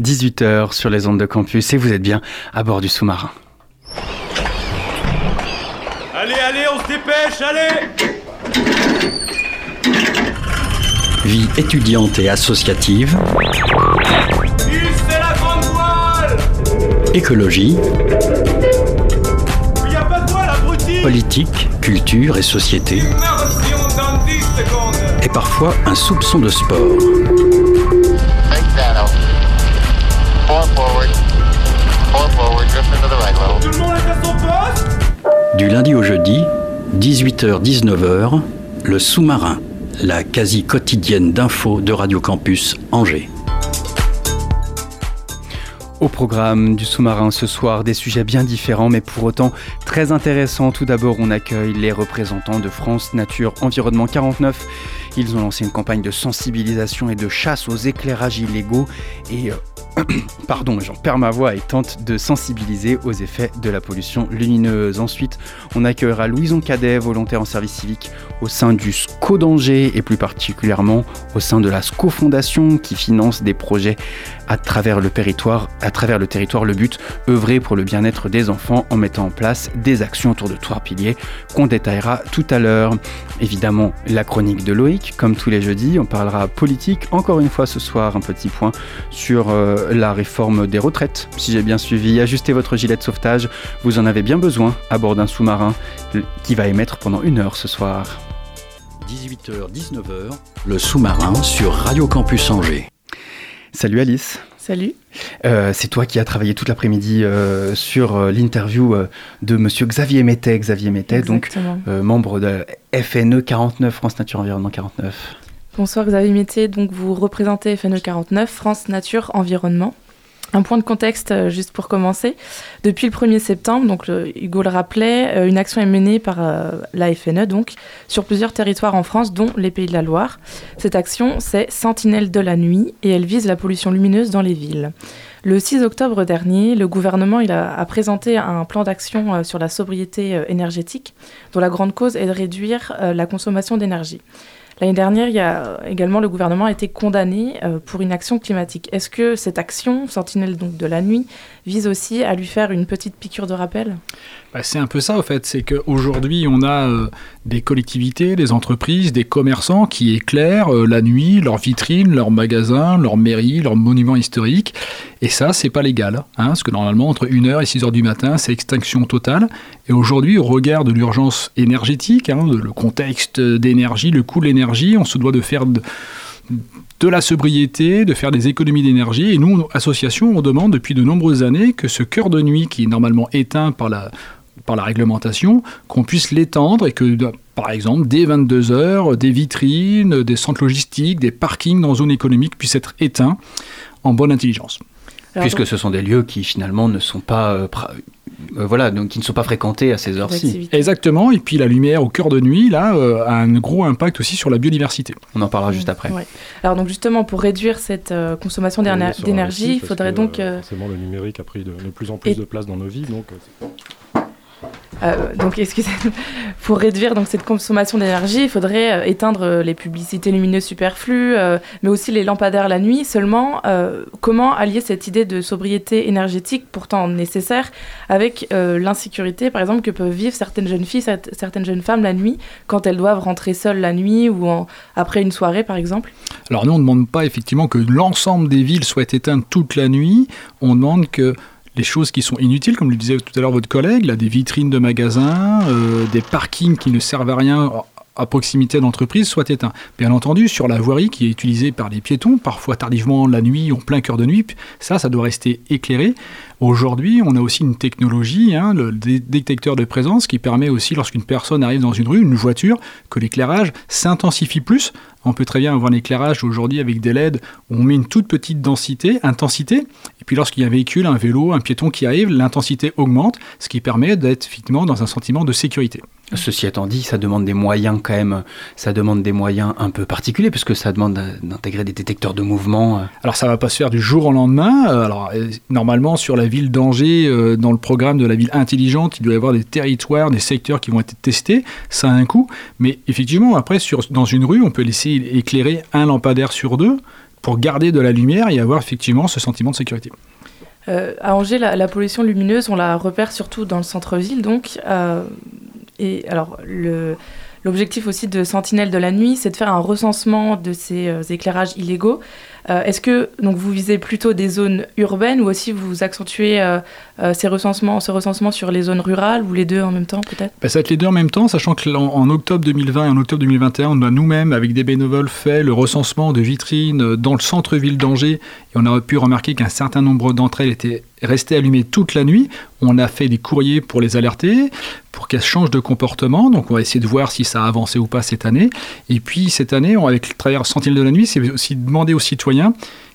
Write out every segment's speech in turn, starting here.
18h sur les ondes de campus et vous êtes bien à bord du sous-marin. Allez, allez, on se dépêche, allez Vie étudiante et associative. c'est la grande voile Écologie. Il a pas de voile, abruti Politique, culture et société. Merde, si on donne 10 secondes Et parfois un soupçon de sport. Du lundi au jeudi, 18h-19h, le sous-marin, la quasi quotidienne d'infos de Radio Campus Angers. Au programme du sous-marin ce soir, des sujets bien différents mais pour autant très intéressants. Tout d'abord, on accueille les représentants de France Nature Environnement 49. Ils ont lancé une campagne de sensibilisation et de chasse aux éclairages illégaux et euh, pardon, j'en perds ma voix et tente de sensibiliser aux effets de la pollution lumineuse. Ensuite, on accueillera Louison Cadet, volontaire en service civique au sein du SCO d'Angers et plus particulièrement au sein de la SCO Fondation qui finance des projets à travers le territoire. Le but, œuvrer pour le bien-être des enfants en mettant en place des actions autour de trois piliers qu'on détaillera tout à l'heure. Évidemment, la chronique de Loïc, comme tous les jeudis, on parlera politique. Encore une fois ce soir, un petit point sur euh, la réforme des retraites. Si j'ai bien suivi, ajustez votre gilet de sauvetage, vous en avez bien besoin à bord d'un sous-marin qui va émettre pendant une heure ce soir. 18h-19h, le sous-marin sur Radio Campus Angers. Salut Alice. Salut. Euh, c'est toi qui as travaillé toute l'après-midi euh, sur euh, l'interview euh, de monsieur Xavier Mettet. Xavier Mettet, donc Exactement. euh, membre de FNE 49, France Nature Environnement 49. Bonsoir Xavier Métier, donc vous représentez FNE 49, France Nature Environnement. Un point de contexte euh, juste pour commencer. Depuis le 1er septembre, donc Hugo le rappelait, euh, une action est menée par euh, la FNE donc sur plusieurs territoires en France, dont les Pays de la Loire. Cette action, c'est Sentinelle de la nuit et elle vise la pollution lumineuse dans les villes. Le 6 octobre dernier, le gouvernement a, présenté un plan d'action sur la sobriété énergétique, dont la grande cause est de réduire la consommation d'énergie. L'année dernière, également le gouvernement a été condamné euh, pour une action climatique. Est-ce que cette action, Sentinelle donc de la nuit, vise aussi à lui faire une petite piqûre de rappel? Bah, c'est un peu ça, au fait. C'est qu'aujourd'hui, on a euh, des collectivités, des entreprises, des commerçants qui éclairent euh, la nuit leurs vitrines, leurs magasins, leurs mairies, leurs monuments historiques. Et ça, c'est pas légal. Hein, parce que normalement, entre 1h et 6h du matin, c'est extinction totale. Et aujourd'hui, au regard de l'urgence énergétique, hein, le contexte d'énergie, le coût de l'énergie, on se doit de faire de, de la sobriété, de faire des économies d'énergie. Et nous, association, on demande depuis de nombreuses années que ce cœur de nuit qui est normalement éteint par la, par la réglementation, qu'on puisse l'étendre et que, par exemple, dès 22 heures, des vitrines, des centres logistiques, des parkings dans zone économique puissent être éteints en bonne intelligence. Alors, Puisque donc, ce sont des lieux qui finalement ne sont pas, euh, pra- euh, voilà, donc qui ne sont pas fréquentés à ces heures-ci. Exactement. Et puis la lumière au cœur de nuit, là, euh, a un gros impact aussi sur la biodiversité. On en parlera juste après. Ouais. Alors donc justement, pour réduire cette euh, consommation d'énergie, il faudrait que, donc... Forcément, le numérique a pris de, de plus en plus Et- de place dans nos vies, donc euh, donc, excusez pour réduire donc cette consommation d'énergie, il faudrait euh, éteindre euh, les publicités lumineuses superflues, mais aussi les lampadaires la nuit. Seulement, comment allier cette idée de sobriété énergétique, pourtant nécessaire, avec l'insécurité, par exemple, que peuvent vivre certaines jeunes filles, cert- certaines jeunes femmes la nuit, quand elles doivent rentrer seules la nuit ou après une soirée, par exemple? Alors nous, on ne demande pas effectivement que l'ensemble des villes soient éteintes toute la nuit. On demande que les choses qui sont inutiles, comme le disait tout à l'heure votre collègue, là, des vitrines de magasins, euh, des parkings qui ne servent à rien à proximité d'entreprises soient éteints. Bien entendu, sur la voirie qui est utilisée par les piétons, parfois tardivement la nuit, en plein cœur de nuit, ça, ça doit rester éclairé. Aujourd'hui, on a aussi une technologie, hein, le dé- détecteur de présence, qui permet aussi, lorsqu'une personne arrive dans une rue, une voiture, que l'éclairage s'intensifie plus. On peut très bien avoir un éclairage aujourd'hui avec des LED où on met une toute petite densité, intensité, et puis lorsqu'il y a un véhicule, un vélo, un piéton qui arrive, l'intensité augmente, ce qui permet d'être effectivement dans un sentiment de sécurité. Ceci étant dit, ça demande des moyens quand même, ça demande des moyens un peu particuliers, puisque ça demande d'intégrer des détecteurs de mouvement. euh. Alors ça va pas se faire du jour au lendemain. Euh, Alors euh, normalement sur la ville d'Angers, euh, dans le programme de la ville intelligente, il doit y avoir des territoires, des secteurs qui vont être testés. Ça a un coût, mais effectivement après sur, dans une rue, on peut laisser éclairer un lampadaire sur deux pour garder de la lumière et avoir effectivement ce sentiment de sécurité. Euh, à Angers, la, pollution lumineuse, on la repère surtout dans le centre-ville, donc. euh, et alors, l'objectif aussi de Sentinelle de la nuit, c'est de faire un recensement de ces éclairages illégaux. Euh, Est-ce que donc vous visez plutôt des zones urbaines ou aussi vous accentuez euh, euh, ces recensements, ce recensement sur les zones rurales ou les deux en même temps peut-être? Bah, ça va être les deux en même temps, sachant que en, octobre 2020 et en octobre 2021, on a nous-mêmes, avec des bénévoles, fait le recensement de vitrines dans le centre-ville d'Angers. Et on a pu remarquer qu'un certain nombre d'entre elles étaient restées allumées toute la nuit. On a fait des courriers pour les alerter, pour qu'elles changent de comportement. Donc on va essayer de voir si ça a avancé ou pas cette année. Et puis cette année, on, avec le travers Sentinelle de la nuit, c'est aussi demander aux citoyens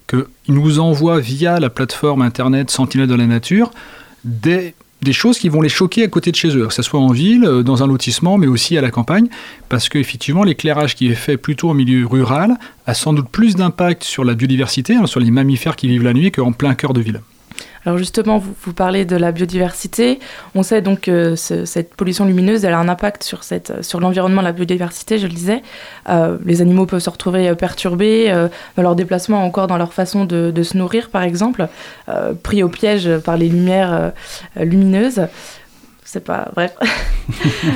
qu'ils nous envoient via la plateforme internet Sentinelle de la nature des, des choses qui vont les choquer à côté de chez eux, que ce soit en ville, euh, dans un lotissement, mais aussi à la campagne, parce qu'effectivement, l'éclairage qui est fait plutôt au milieu rural a sans doute plus d'impact sur la biodiversité, hein, sur les mammifères qui vivent la nuit, qu'en plein cœur de ville. Alors justement, vous, parlez de la biodiversité. On sait donc que ce- cette pollution lumineuse, elle a un impact sur, l'environnement, la biodiversité, je le disais. Euh, les animaux peuvent se retrouver euh, perturbés euh, dans leur déplacement, encore dans leur façon de, se nourrir, par exemple, euh, pris au piège par les lumières euh, euh, lumineuses. Pas bref,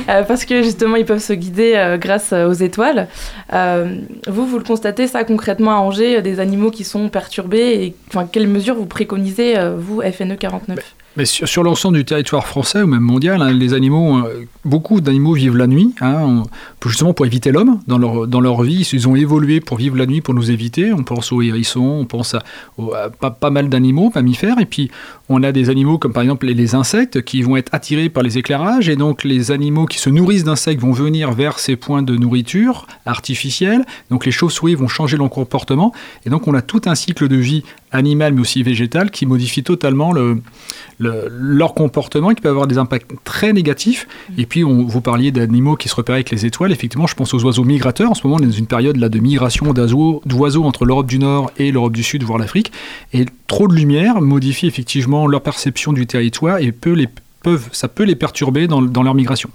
Euh, parce que justement ils peuvent se guider euh, grâce euh, aux étoiles. Vous, vous le constatez ça concrètement à Angers, des animaux qui sont perturbés et enfin, quelles mesures vous préconisez, vous, FNE 49 Mais sur, l'ensemble du territoire français ou même mondial, hein, les animaux, euh, beaucoup d'animaux vivent la nuit, hein, justement pour éviter l'homme dans leur, dans leur vie. Ils ont évolué pour vivre la nuit, pour nous éviter. On pense aux hérissons, on pense à, pas, mal d'animaux, mammifères. Et puis, on a des animaux comme par exemple les, les insectes qui vont être attirés par les éclairages. Et donc, les animaux qui se nourrissent d'insectes vont venir vers ces points de nourriture artificielle. Donc, les chauves-souris vont changer leur comportement. Et donc, on a tout un cycle de vie animal, mais aussi végétal, qui modifie totalement le, le- leur comportement et qui peut avoir des impacts très négatifs. Et puis, on, vous parliez d'animaux qui se repèrent avec les étoiles. Effectivement, je pense aux oiseaux migrateurs. En ce moment, on est dans une période là, de migration d'oiseaux d'oiseaux entre l'Europe du Nord et l'Europe du Sud, voire l'Afrique. Et trop de lumière modifie effectivement leur perception du territoire et peut les, peuvent, ça peut les perturber dans, dans leur migration.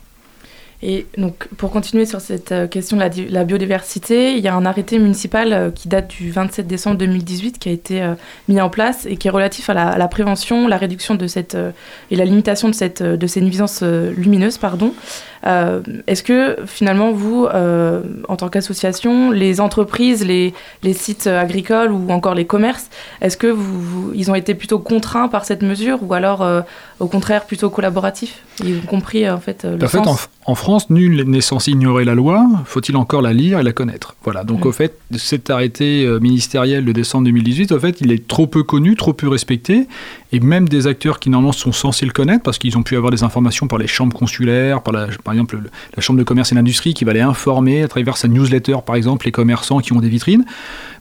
Et donc, pour continuer sur cette euh, question de la, di- la biodiversité, il y a un arrêté municipal euh, qui date du 27 décembre 2018 qui a été euh, mis en place et qui est relatif à la, à la prévention, la réduction de cette et la limitation de cette de ces nuisances lumineuses, pardon. Euh, Est-ce que finalement vous, euh, en tant qu'association, les entreprises, les, les sites agricoles ou encore les commerces, est-ce que vous, vous- ils ont été plutôt contraints par cette mesure ou alors euh, au contraire plutôt collaboratifs? Ils ont compris en fait le En fait, sens. En, en France, nul n'est censé ignorer la loi, faut-il encore la lire et la connaître? Voilà, donc Mm. au fait, cet arrêté ministériel de décembre 2018, au fait, il est trop peu connu, trop peu respecté, et même des acteurs qui normalement sont censés le connaître, parce qu'ils ont pu avoir des informations par les chambres consulaires, par, la, par exemple le- la chambre de commerce et d'industrie qui va les informer à travers sa newsletter, par exemple, les commerçants qui ont des vitrines,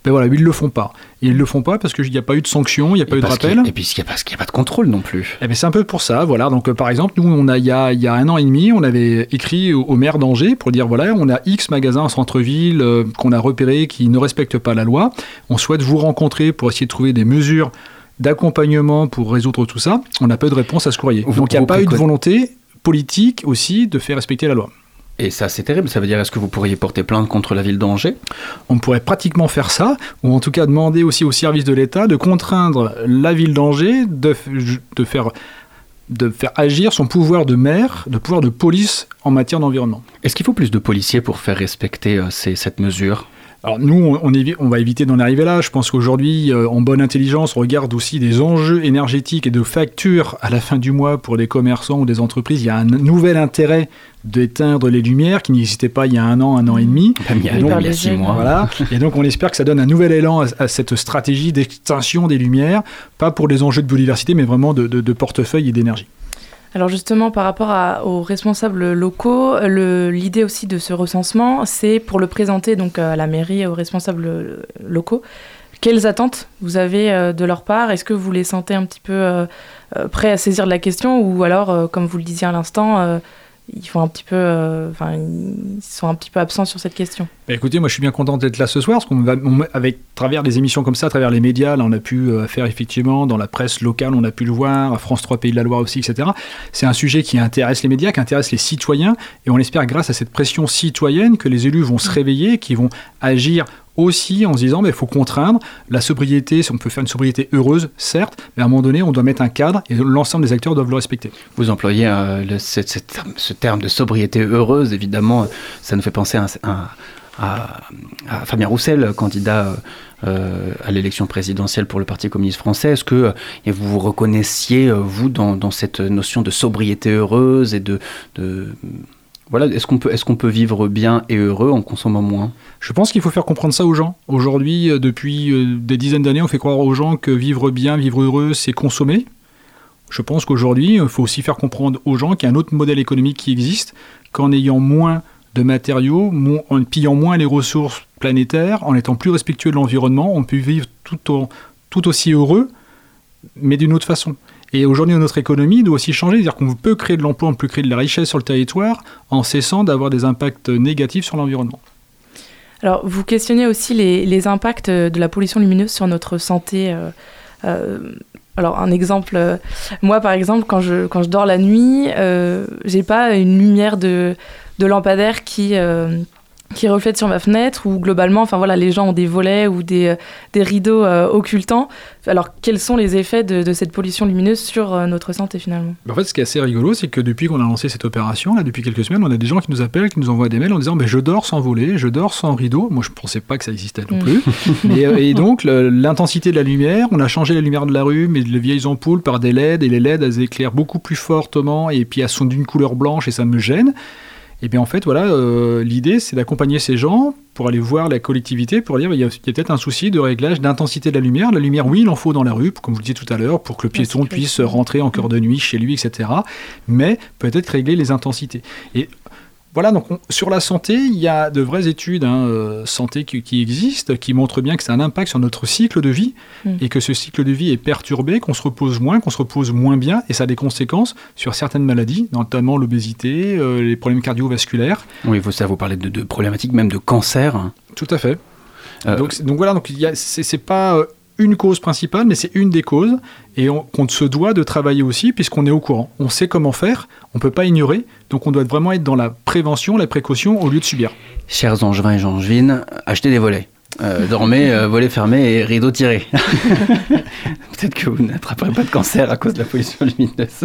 ben voilà, ils le font pas. Et ils le font pas parce qu'il n'y a pas eu de sanction, il n'y a pas Et eu de parce qu'il- rappel. Et puis, il n'y a, pas- de contrôle non plus. Eh bien, c'est un peu pour ça, voilà. Donc, euh, par exemple, nous, on a, il y a, il y a un an et demi, on avait écrit au, au maire d'Angers pour dire, voilà, on a X magasins en centre-ville euh, qu'on a repérés qui ne respectent pas la loi. On souhaite vous rencontrer pour essayer de trouver des mesures d'accompagnement pour résoudre tout ça. On n'a pas eu de réponse à ce courrier. Vous- Donc, il n'y a pas eu de volonté politique aussi de faire respecter la loi. Et ça, c'est terrible. Ça veut dire, est-ce que vous pourriez porter plainte contre la ville d'Angers? On pourrait pratiquement faire ça, ou en tout cas demander aussi aux services de l'État de contraindre la ville d'Angers de, faire de faire agir son pouvoir de maire, de pouvoir de police en matière d'environnement. Est-ce qu'il faut plus de policiers pour faire respecter euh, ces- cette mesure? Alors nous, on, on évi- on va éviter d'en arriver là. Je pense qu'aujourd'hui, euh, en bonne intelligence, on regarde aussi des enjeux énergétiques et de factures à la fin du mois pour des commerçants ou des entreprises. Il y a un nouvel intérêt d'éteindre les lumières qui n'existait pas il y a un an, un an et demi. Il y a, même par il y a les six mois. Voilà. Et donc, on espère que ça donne un nouvel élan à, à cette stratégie d'extinction des lumières, pas pour les enjeux de biodiversité, mais vraiment de, de- de portefeuille et d'énergie. Alors justement, par rapport aux responsables locaux, le- l'idée aussi de ce recensement, c'est pour le présenter donc à la mairie et aux responsables euh, locaux. Quelles attentes vous avez euh, de leur part? Est-ce que vous les sentez un petit peu euh, euh, prêts à saisir la question? Ou alors, euh, comme vous le disiez à l'instant, euh, ils font un petit peu, euh, ils sont un petit peu absents sur cette question Bah, écoutez, moi je suis bien content d'être là ce soir, parce qu'on va, on- avec travers des émissions comme ça, à travers les médias, là, on a pu euh, faire effectivement dans la presse locale, on a pu le voir, à France 3 Pays de la Loire aussi, etc. C'est un sujet qui intéresse les médias, qui intéresse les citoyens, et on espère grâce à cette pression citoyenne que les élus vont se réveiller, qui vont agir aussi en se disant, il faut contraindre la sobriété, si on peut faire une sobriété heureuse, certes, mais à un moment donné, on doit mettre un cadre et l'ensemble des acteurs doivent le respecter. Vous employez euh, ce, terme, de sobriété heureuse, évidemment, ça nous fait penser à, Fabien Roussel, candidat euh, à l'élection présidentielle pour le Parti communiste français. Est-ce que euh, vous vous reconnaissiez, euh, vous, dans, cette notion de sobriété heureuse et de- est-ce qu'on peut, vivre bien et heureux en consommant moins? Je pense qu'il faut faire comprendre ça aux gens. Aujourd'hui, euh, depuis euh, des dizaines d'années, on fait croire aux gens que vivre bien, vivre heureux, c'est consommer. Je pense qu'aujourd'hui, il faut aussi faire comprendre aux gens qu'il y a un autre modèle économique qui existe, qu'en ayant moins de matériaux, en pillant moins les ressources planétaires, en étant plus respectueux de l'environnement, on peut vivre tout aussi heureux, mais d'une autre façon. Et aujourd'hui, notre économie doit aussi changer, c'est-à-dire qu'on peut créer de l'emploi, on peut créer de la richesse sur le territoire en cessant d'avoir des impacts négatifs sur l'environnement. Alors, vous questionnez aussi les, impacts de la pollution lumineuse sur notre santé. euh, euh, alors, un exemple, euh, moi par exemple, quand je, quand je dors la nuit, j'ai pas une lumière de, de lampadaire qui, qui reflète sur ma fenêtre ou globalement, enfin voilà, les gens ont des volets ou des, euh, des rideaux euh, occultants. Alors, quels sont les effets de, de cette pollution lumineuse sur euh, notre santé finalement? En fait, ce qui est assez rigolo, c'est que depuis qu'on a lancé cette opération, là, depuis quelques semaines, on a des gens qui nous appellent, qui nous envoient des mails en disant mais Je dors sans voler, je dors sans rideau. Moi, je ne pensais pas que ça existait non Mm. plus. Et donc, l'intensité de la lumière, on a changé la lumière de la rue, mais les vieilles ampoules par des LED, et les LED, elles éclairent beaucoup plus fortement, et puis elles sont d'une couleur blanche, et ça me gêne. Et bien en fait, voilà, euh, l'idée, c'est d'accompagner ces gens pour aller voir la collectivité, pour dire il y a, peut-être un souci de réglage d'intensité de la lumière. La lumière, oui, il en faut dans la rue, comme vous le disais tout à l'heure, pour que le piéton puisse rentrer en cœur de nuit chez lui, etc. Mais peut-être régler les intensités. Et voilà, donc on- sur la santé, il y a de vraies études hein, euh, santé qui, qui existent, qui montrent bien que ça a un impact sur notre cycle de vie, Mm. et que ce cycle de vie est perturbé, qu'on se repose moins, qu'on se repose moins bien, et ça a des conséquences sur certaines maladies, notamment l'obésité, euh, les problèmes cardiovasculaires. Oui, vous, ça vous parlez de, de problématiques, même de cancer. Tout à fait. Euh, donc, c'est- donc voilà, donc c'est c'est pas euh, une cause principale, mais c'est une des causes, et on- qu'on se doit de travailler aussi, puisqu'on est au courant. On sait comment faire, on peut pas ignorer, donc on doit vraiment être dans la prévention, la précaution, au lieu de subir. Chers angevins et angevines, achetez des volets. Euh, dormez, euh, volets fermés et rideaux tirés. Peut-être que vous n'attraperez pas de cancer à cause de la pollution lumineuse.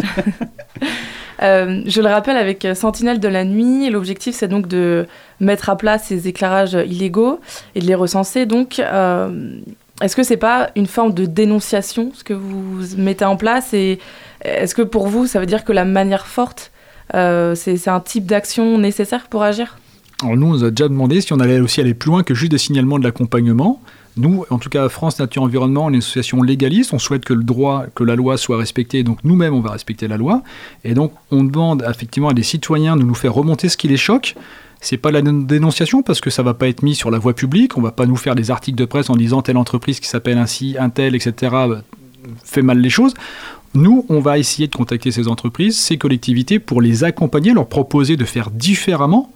Euh, je le rappelle, avec Sentinelle de la nuit, l'objectif c'est donc de mettre à plat ces éclairages illégaux et de les recenser. Donc, euh, est-ce que c'est pas une forme de dénonciation ce que vous mettez en place Et est-ce que pour vous, ça veut dire que la manière forte, euh, c'est un type d'action nécessaire pour agir? Alors nous, on nous a déjà demandé si on allait aussi aller plus loin que juste des signalements de l'accompagnement. Nous, en tout cas, France Nature Environnement, on est une association légaliste. On souhaite que le droit, que la loi soit respectée. Donc nous-mêmes, on va respecter la loi. Et donc, on demande effectivement à des citoyens de nous faire remonter ce qui les choque. C'est pas la dénonciation parce que ça va pas être mis sur la voie publique. On va pas nous faire des articles de presse en disant telle entreprise qui s'appelle ainsi, un tel, etc. fait mal les choses. Nous, on va essayer de contacter ces entreprises, ces collectivités pour les accompagner, leur proposer de faire différemment.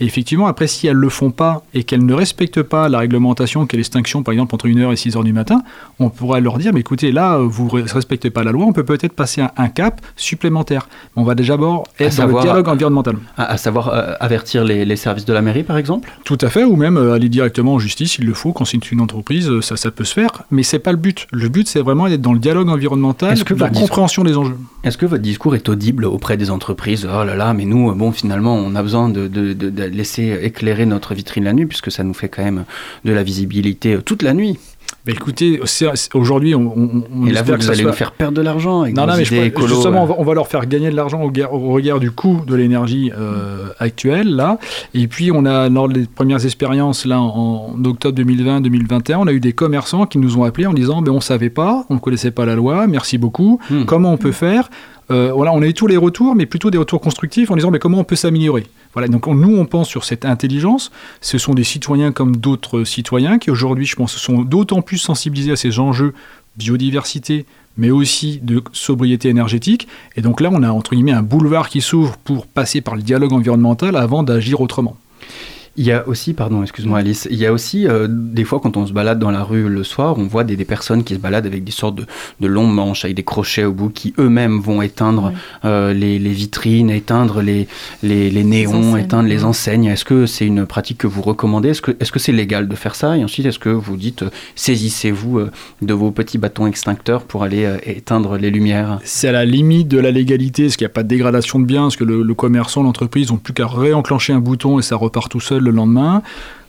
Et effectivement, après, si elles ne le font pas et qu'elles ne respectent pas la réglementation, qui est l'extinction, par exemple, entre 1h et 6h du matin, on pourrait leur dire, mais écoutez, là, vous ne respectez pas la loi, on peut peut-être passer un, un cap supplémentaire. On va déjà d'abord être dans le dialogue environnemental. À, à savoir euh, avertir les, les services de la mairie, par exemple? Tout à fait, ou même euh, aller directement en justice, s'il le faut, quand c'est une entreprise, euh, ça, ça peut se faire, mais c'est pas le but. Le but, c'est vraiment d'être dans le dialogue environnemental, que la compréhension des enjeux. Est-ce que votre discours est audible auprès des entreprises? Oh là là, mais nous, bon, finalement, on a besoin de, de- de- de laisser éclairer notre vitrine la nuit, puisque ça nous fait quand même de la visibilité euh, toute la nuit. Mais écoutez, aujourd'hui, on, on, on Et là, vous que ça allez soit- nous faire perdre de l'argent Non, non, mais je écolo, justement, euh. on va, leur faire gagner de l'argent au, ga- au regard du coût de l'énergie euh, actuelle, là. Et puis, on a, lors des premières expériences, là, en, en octobre 2020-2021, on a eu des commerçants qui nous ont appelés en disant, ben, on savait pas, on ne connaissait pas la loi, merci beaucoup, Hmm. comment on peut faire? Euh, voilà, on a eu tous les retours, mais plutôt des retours constructifs en disant mais comment on peut s'améliorer? Voilà, donc on- nous on pense sur cette intelligence. Ce sont des citoyens comme d'autres citoyens qui aujourd'hui, je pense, sont d'autant plus sensibilisés à ces enjeux biodiversité, mais aussi de sobriété énergétique. Et donc là, on a entre guillemets un boulevard qui s'ouvre pour passer par le dialogue environnemental avant d'agir autrement. Il y a aussi, pardon, excuse-moi Alice, il y a aussi euh, des fois quand on se balade dans la rue le soir, on voit des, des personnes qui se baladent avec des sortes de, de longues manches, avec des crochets au bout, qui eux-mêmes vont éteindre Oui. euh, les, les vitrines, éteindre les, les, les néons, éteindre les Mhm. enseignes. Est-ce que c'est une pratique que vous recommandez? Est-ce que est-ce que c'est légal de faire ça? Et ensuite, est-ce que vous dites, euh, saisissez-vous de vos petits bâtons extincteurs pour aller euh, éteindre les lumières? C'est à la limite de la légalité, parce qu'il n'y a pas de dégradation de biens, parce que le, le commerçant, l'entreprise n'ont plus qu'à réenclencher un bouton et ça repart tout seul le lendemain.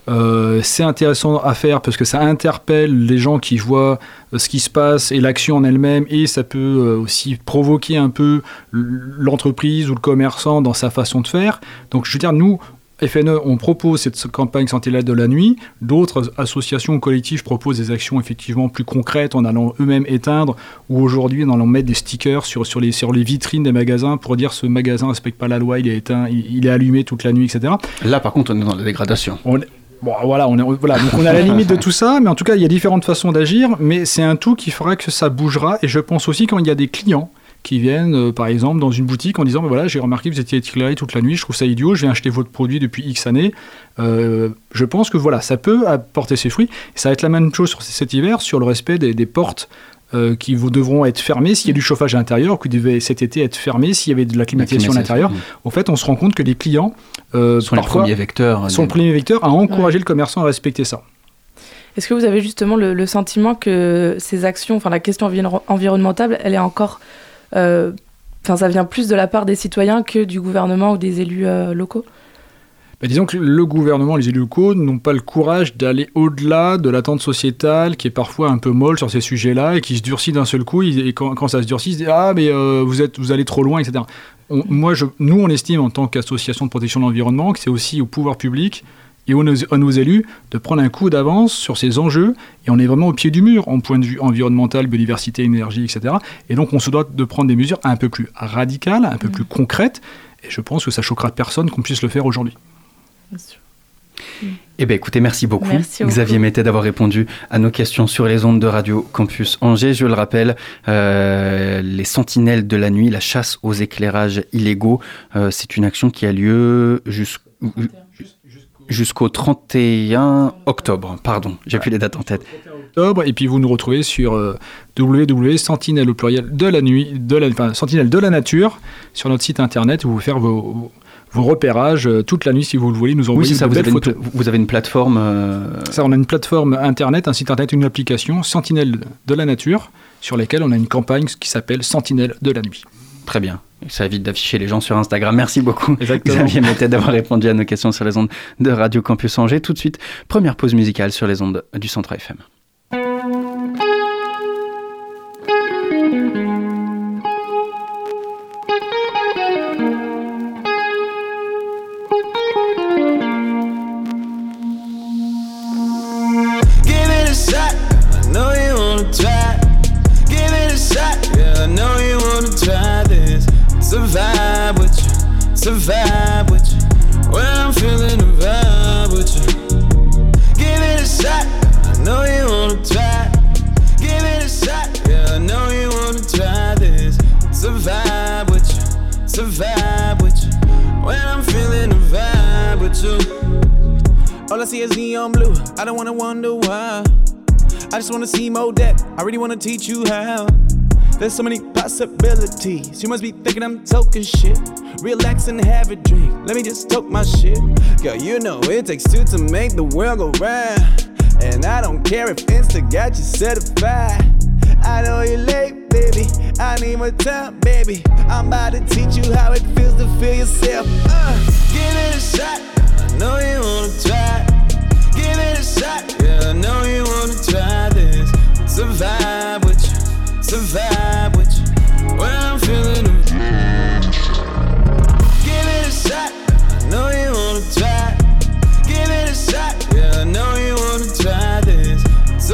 Euh, c'est intéressant à faire parce que ça interpelle les gens qui voient euh, ce qui se passe et l'action en elle-même et ça peut euh, aussi provoquer un peu l'entreprise ou le commerçant dans sa façon de faire. Donc je veux dire, nous, FNE, on propose cette campagne Sentinelle de la nuit. D'autres associations ou collectifs proposent des actions effectivement plus concrètes en allant eux-mêmes éteindre ou aujourd'hui en allant mettre des stickers sur, sur, les, sur les vitrines des magasins pour dire ce magasin ne respecte pas la loi, il est éteint, il, il est allumé toute la nuit, etc. Là, par contre, on est dans la dégradation. On Bon, voilà, on est, voilà, donc on est à la limite de tout ça, mais en tout cas, il y a différentes façons d'agir, mais c'est un tout qui fera que ça bougera. Et je pense aussi quand il y a des clients qui viennent, euh, par exemple, dans une boutique en disant, Ben voilà, j'ai remarqué que vous étiez éclairé toute la nuit, je trouve ça idiot, je viens acheter votre produit depuis X années. Euh, je pense que voilà, ça peut apporter ses fruits. Ça va être la même chose sur cet hiver, sur le respect des, des portes. euh, qui vous devront être fermées s'il y a du chauffage à l'intérieur, qui devait cet été être fermé s'il y avait de la climatisation à l'intérieur. En fait, on se rend compte que les clients euh, sont les parfois, premiers vecteurs. sont des- le premier vecteur à encourager le commerçant à respecter ça. Est-ce que vous avez justement le, le sentiment que ces actions, enfin la question environ- environnementale, elle est encore, enfin ça vient plus de la part des citoyens que du gouvernement ou des élus euh, locaux Bah, disons que le gouvernement, les élus locaux n'ont pas le courage d'aller au-delà de l'attente sociétale qui est parfois un peu molle sur ces sujets-là et qui se durcit d'un seul coup. Et quand, ça se durcit, ils se disent Ah, mais euh, vous, êtes, vous allez trop loin, etc. Moi, nous, on estime en tant qu'association de protection de l'environnement que c'est aussi au pouvoir public et aux, nos- à nos élus de prendre un coup d'avance sur ces enjeux. Et on est vraiment au pied du mur en point de vue environnemental, biodiversité, énergie, etc. Et donc, on se doit de prendre des mesures un peu plus radicales, un peu plus concrètes. Et je pense que ça choquera personne qu'on puisse le faire aujourd'hui. Eh bien, écoutez, merci beaucoup, Merci. Xavier Mété, d'avoir répondu à nos questions sur les ondes de Radio Campus Angers. Je le rappelle, euh, les sentinelles de la nuit, la chasse aux éclairages illégaux, euh, c'est une action qui a lieu jusqu'au jusqu'au 31 octobre. Pardon, j'ai plus les dates en tête. octobre et puis vous nous retrouvez sur euh, www.sentinelle au pluriel de la nuit de la enfin, sentinelle de la nature sur notre site internet où vous faire vos, vos repérages euh, toute la nuit si vous le voulez nous Oui, envoyer c'est ça, de vous belles avez, une, photos. pla- vous avez une plateforme. euh, Ça, on a une plateforme internet, un site internet, une application Sentinelle de la nature sur laquelle on a une campagne qui s'appelle Sentinelle de la nuit. Très bien. Ça évite d'afficher les gens sur Instagram. Merci beaucoup, Exactement. Xavier Mété, d'avoir répondu à nos questions sur les ondes de Radio Campus Angers. Tout de suite, première pause musicale sur les ondes du Centre FM. Vibe with you. A vibe with you. When I'm feeling a vibe with you. Give it a shot. I know you wanna try. Give it a shot. Yeah, I know you wanna try this. A vibe with you. A vibe with you. When I'm feeling a vibe with you. All I see is neon blue. I don't wanna wonder why. I just wanna see more depth. I really wanna teach you how. There's so many possibilities. You must be thinking I'm talking shit. Relax and have a drink. Let me just talk my shit. Girl, you know it takes two to make the world go round. And I don't care if Insta got you certified. I know you're late, baby. I need more time, baby. I'm about to teach you how it feels to feel yourself. Uh, give it a shot. I know you wanna try. Give it a shot. Yeah, I know you wanna try this. It's a vibe with you. A. When I'm feeling it. Give it a shot. I know you wanna try. Give it a shot. Yeah, I know you wanna try this. It's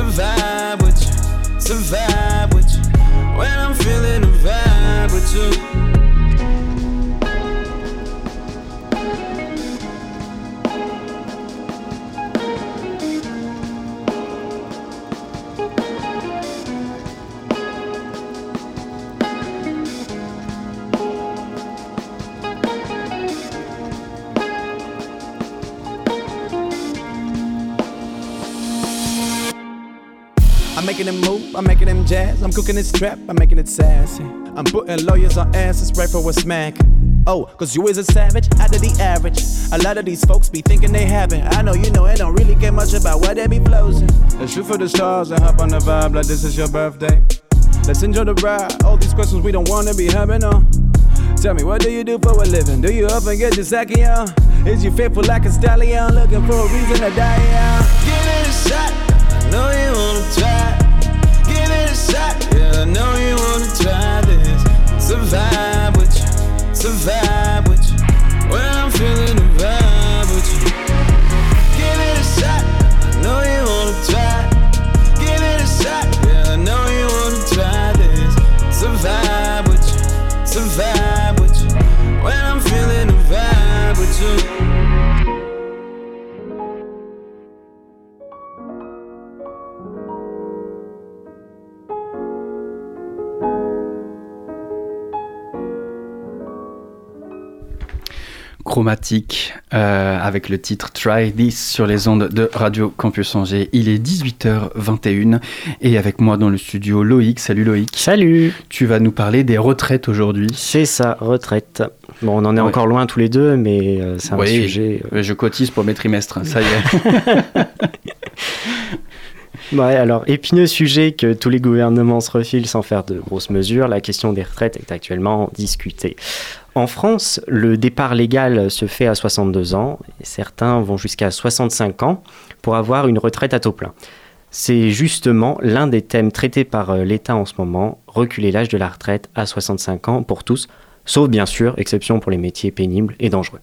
making them move, I'm making them jazz. I'm cooking this trap, I'm making it sassy. I'm putting lawyers on asses right for a smack. Oh, cause you is a savage, out of the average. A lot of these folks be thinking they have it. I know you know it don't really care much about where they be floating. Let's shoot for the stars and hop on the vibe like this is your birthday. Let's enjoy the ride. All these questions we don't wanna be having on. Tell me, what do you do for a living? Do you up and get your sacking on? Is you faithful like a stallion? Looking for a reason to die on? Give it a shot. I know you wanna try. Give it a shot. Yeah, I know you wanna try this. Survive with you. Survive Chromatique euh, avec le titre Try This sur les ondes de Radio Campus Angers. Il est 18h21 et avec moi dans le studio Loïc. Salut Loïc. Salut Tu vas nous parler des retraites aujourd'hui. C'est ça, retraite. Bon, on en est Ouais. encore loin tous les deux, mais euh, c'est un sujet... euh, Je cotise pour mes trimestres, ça y est. Ouais, alors, épineux sujet que tous les gouvernements se refilent sans faire de grosses mesures, la question des retraites est actuellement discutée. En France, le départ légal se fait à 62 ans, et certains vont jusqu'à 65 ans pour avoir une retraite à taux plein. C'est justement l'un des thèmes traités par euh, l'État en ce moment, reculer l'âge de la retraite à 65 ans pour tous, sauf bien sûr, exception pour les métiers pénibles et dangereux.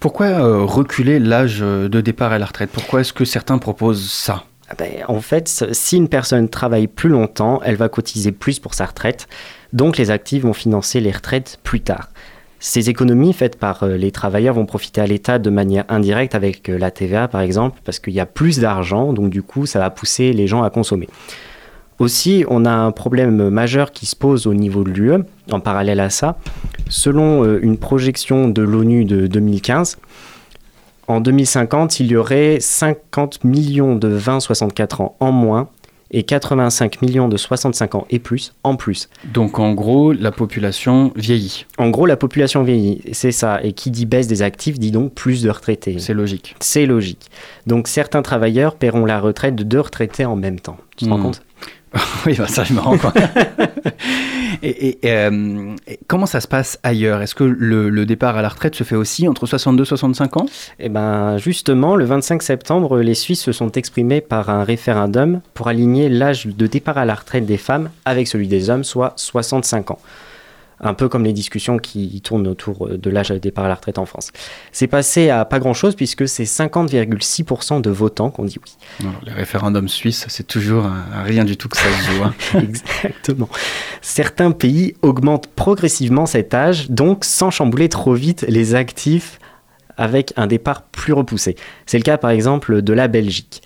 Pourquoi euh, reculer l'âge de départ à la retraite? Pourquoi est-ce que certains proposent ça? Ah ben, en fait, si une personne travaille plus longtemps, elle va cotiser plus pour sa retraite. Donc les actifs vont financer les retraites plus tard. Ces économies faites par euh, les travailleurs vont profiter à l'État de manière indirecte avec euh, la TVA par exemple, parce qu'il y a plus d'argent, donc du coup ça va pousser les gens à consommer. Aussi, on a un problème majeur qui se pose au niveau de l'UE, en parallèle à ça. Selon euh, une projection de l'ONU de 2015, en 2050, il y aurait 50 millions de 20-64 ans en moins et 85 millions de 65 ans et plus en plus. Donc en gros, la population vieillit. En gros, la population vieillit, c'est ça. Et qui dit baisse des actifs dit donc plus de retraités. C'est logique. C'est logique. Donc certains travailleurs paieront la retraite de deux retraités en même temps. Tu te rends Hmm. compte? oui, bah ça, je me rends compte. et, et, euh, et comment ça se passe ailleurs? Est-ce que le, le départ à la retraite se fait aussi entre 62 et 65 ans? Eh ben, justement, le 25 septembre, les Suisses se sont exprimés par un référendum pour aligner l'âge de départ à la retraite des femmes avec celui des hommes, soit 65 ans. Un peu comme les discussions qui tournent autour de l'âge de départ à la retraite en France. C'est passé à pas grand-chose puisque c'est 50,6% de votants qui ont dit oui. Non, Les référendums suisses, c'est toujours rien du tout que ça se joue. hein. Exactement. Certains pays augmentent progressivement cet âge, donc sans chambouler trop vite les actifs avec un départ plus repoussé. C'est le cas par exemple de la Belgique.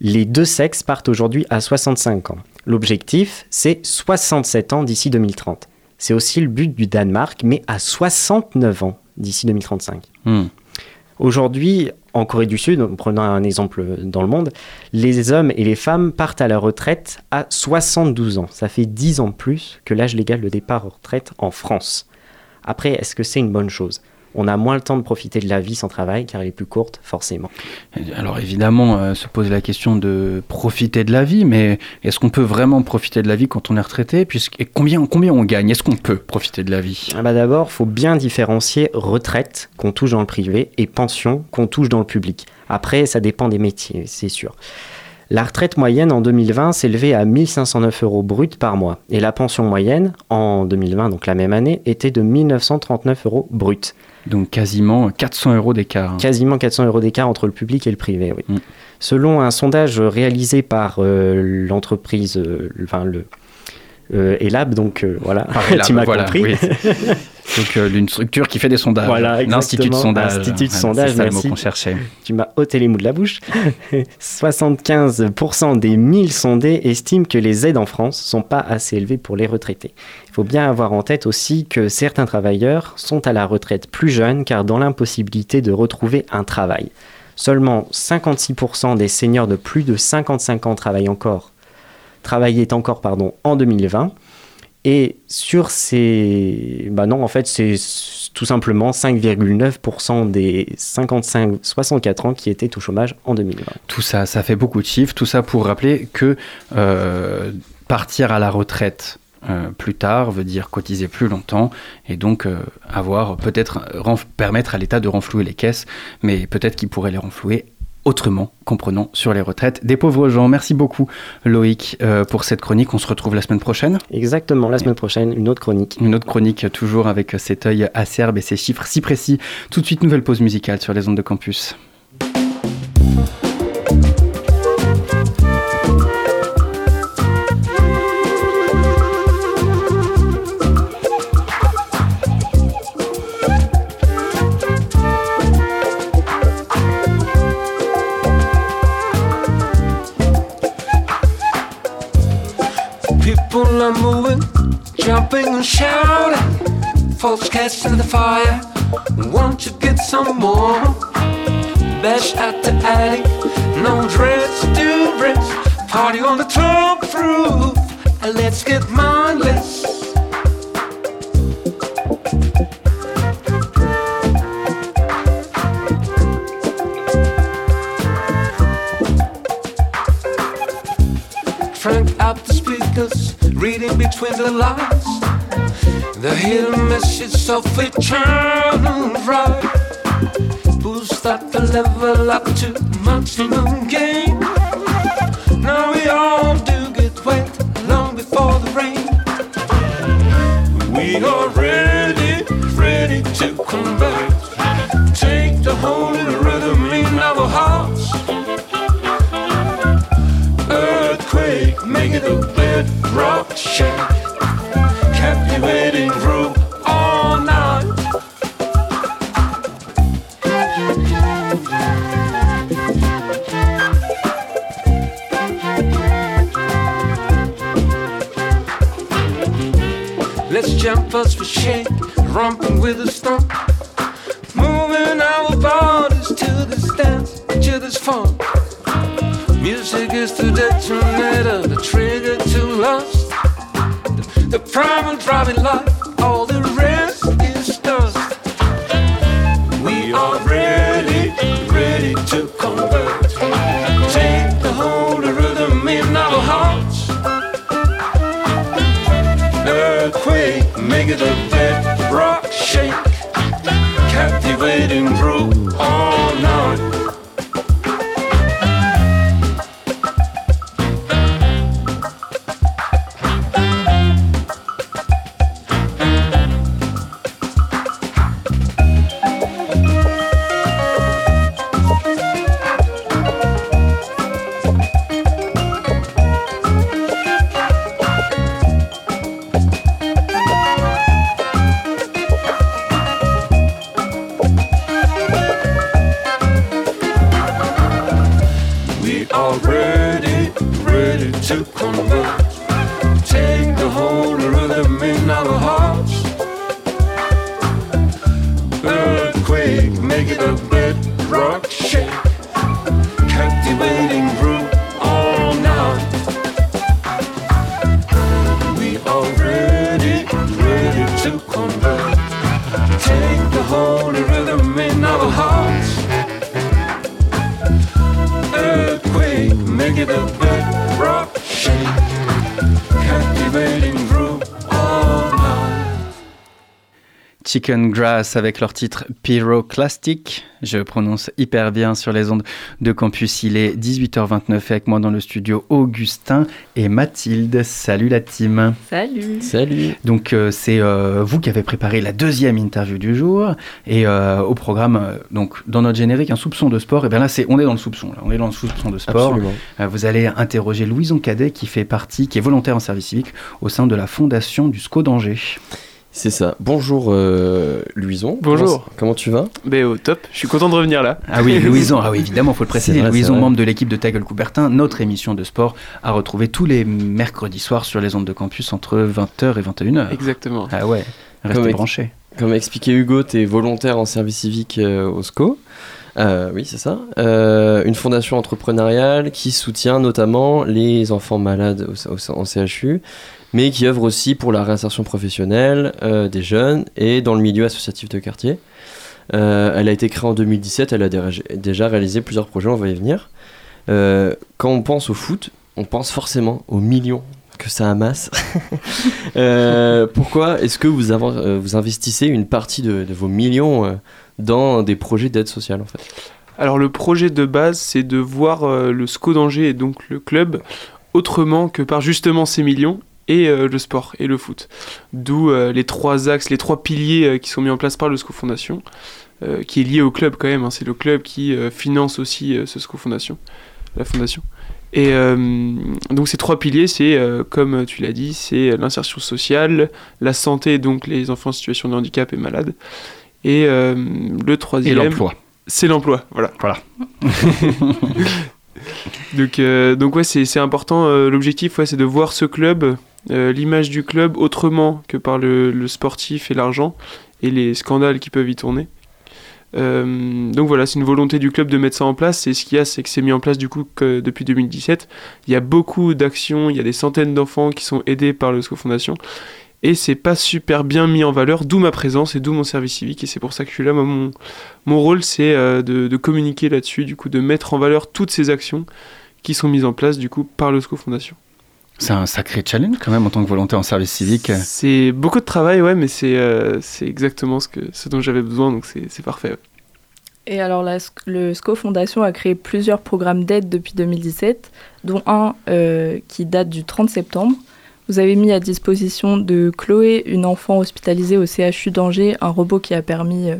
Les deux sexes partent aujourd'hui à 65 ans. L'objectif, c'est 67 ans d'ici 2030. C'est aussi le but du Danemark, mais à 69 ans d'ici 2035. Hmm. Aujourd'hui, en Corée du Sud, en prenant un exemple dans le monde, les hommes et les femmes partent à la retraite à 72 ans. Ça fait 10 ans plus que l'âge légal de départ en retraite en France. Après, est-ce que c'est une bonne chose? On a moins le temps de profiter de la vie sans travail car elle est plus courte, forcément. Alors évidemment, euh, se pose la question de profiter de la vie, mais est-ce qu'on peut vraiment profiter de la vie quand on est retraité? Puisque, et combien, combien on gagne? Est-ce qu'on peut profiter de la vie? Ah bah D'abord, il faut bien différencier retraite qu'on touche dans le privé et pension qu'on touche dans le public. Après, ça dépend des métiers, c'est sûr. La retraite moyenne en 2020 s'élevait à 1509 euros brut par mois. Et la pension moyenne en 2020, donc la même année, était de 1939 euros brut. Donc quasiment 400 euros d'écart. hein. Quasiment 400 euros d'écart entre le public et le privé, oui. Mm. Selon un sondage réalisé par euh, l'entreprise, euh, enfin le euh, Elab, donc voilà, tu m'as voilà, compris. oui. Donc euh, une structure qui fait des sondages. Voilà, L'Institut de sondage. Institut de Voilà, sondage, le mot merci. qu'on cherchait. tu m'as ôté les mots de la bouche. 75% des 1000 sondés estiment que les aides en France sont pas assez élevées pour les retraités. Il faut bien avoir en tête aussi que certains travailleurs sont à la retraite plus jeunes car dans l'impossibilité de retrouver un travail. Seulement 56% des seniors de plus de 55 ans travaillent encore. travaillait encore pardon, en 2020. Et sur ces... Bah non, en fait, c'est tout simplement 5,9% des 55-64 ans qui étaient au chômage en 2020. Tout ça, ça fait beaucoup de chiffres. Tout ça pour rappeler que euh, partir à la retraite euh, plus tard veut dire cotiser plus longtemps et donc euh, avoir peut-être permettre à l'État de renflouer les caisses, mais peut-être qu'il pourrait les renflouer autrement, comprenant sur les retraites des pauvres gens. Merci beaucoup Loïc euh, pour cette chronique. On se retrouve la semaine prochaine. Exactement, la semaine prochaine, une autre chronique. Une autre chronique toujours avec cet œil acerbe et ces chiffres si précis. Tout de suite, nouvelle pause musicale sur les ondes de campus. Jumping and shouting. Folks catching the fire. Want you get some more? Bash at the attic, no dress to rest. Party on the top roof, and let's get mindless. Crank up the speakers, reading between the lines. The hidden message of eternal right. Boost up the level up to maximum gain. Now we all do get wet long before the rain. We are ready, ready to convert. Chicken Grass avec leur titre Pyroclastic. Je prononce hyper bien sur les ondes de campus. Il est 18h29 et avec moi dans le studio Augustin et Mathilde. Salut la team. Salut Salut. Donc euh, c'est euh, vous qui avez préparé la deuxième interview du jour et euh, au programme donc dans notre générique un soupçon de sport et bien là c'est on est dans le soupçon là on est dans le soupçon de sport. Absolument. Euh, vous allez interroger Louison Cadet qui fait partie qui est volontaire en service civique au sein de la fondation du SCO d'Angers. C'est ça. Bonjour euh, Louison. Bonjour. Comment, comment tu vas? Ben au top, je suis content de revenir là. Ah oui, Louison, ah oui, évidemment, faut le préciser. Vrai, Louison, membre de l'équipe de Ta Gueule Coubertin, notre émission de sport à retrouver tous les mercredis soirs sur les ondes de campus entre 20h et 21h. Exactement. Ah ouais, restez Comme- branchés. Comme a expliqué Hugo, tu es volontaire en service civique euh, au SCO. Euh, oui, c'est ça. Euh, une fondation entrepreneuriale qui soutient notamment les enfants malades au- au- en CHU, mais qui œuvre aussi pour la réinsertion professionnelle euh, des jeunes et dans le milieu associatif de quartier. Euh, elle a été créée en 2017, elle a dé- déjà réalisé plusieurs projets, on va y venir. Euh, quand on pense au foot, on pense forcément aux millions que ça amasse. Pourquoi est-ce que vous, investissez une partie de, vos millions dans des projets d'aide sociale en fait? Alors le projet de base, c'est de voir le SCO d'Angers et donc le club autrement que par justement ces millions et euh, le sport et le foot. D'où euh, les trois axes, les trois piliers euh, qui sont mis en place par le SCO Fondation, qui est lié au club quand même. hein. C'est le club qui finance aussi ce SCO Fondation, la fondation. Et donc ces trois piliers, c'est comme tu l'as dit, c'est l'insertion sociale, la santé, donc les enfants en situation de handicap et malades, et le troisième. Et l'emploi. C'est l'emploi, voilà. Voilà. donc, donc ouais, c'est c'est important. L'objectif, ouais, c'est de voir ce club, euh, l'image du club autrement que par le, sportif et l'argent et les scandales qui peuvent y tourner. Euh, donc voilà, c'est une volonté du club de mettre ça en place. Et ce qu'il y a, c'est que c'est mis en place du coup depuis 2017. Il y a beaucoup d'actions, il y a des centaines d'enfants qui sont aidés par le SCO Fondation. Et c'est pas super bien mis en valeur, d'où ma présence et d'où mon service civique. Et c'est pour ça que je suis là. Moi, mon, rôle, c'est euh, de, de communiquer là-dessus, du coup, de mettre en valeur toutes ces actions qui sont mises en place du coup par le SCO Fondation. C'est un sacré challenge quand même en tant que volontaire en service civique. C'est beaucoup de travail, ouais, mais c'est euh, c'est exactement ce, que, ce dont j'avais besoin, donc c'est parfait. ouais. Et alors, la le SCO Fondation a créé plusieurs programmes d'aide depuis 2017, dont un euh, qui date du 30 septembre. Vous avez mis à disposition de Chloé, une enfant hospitalisée au CHU d'Angers, un robot qui, a permis,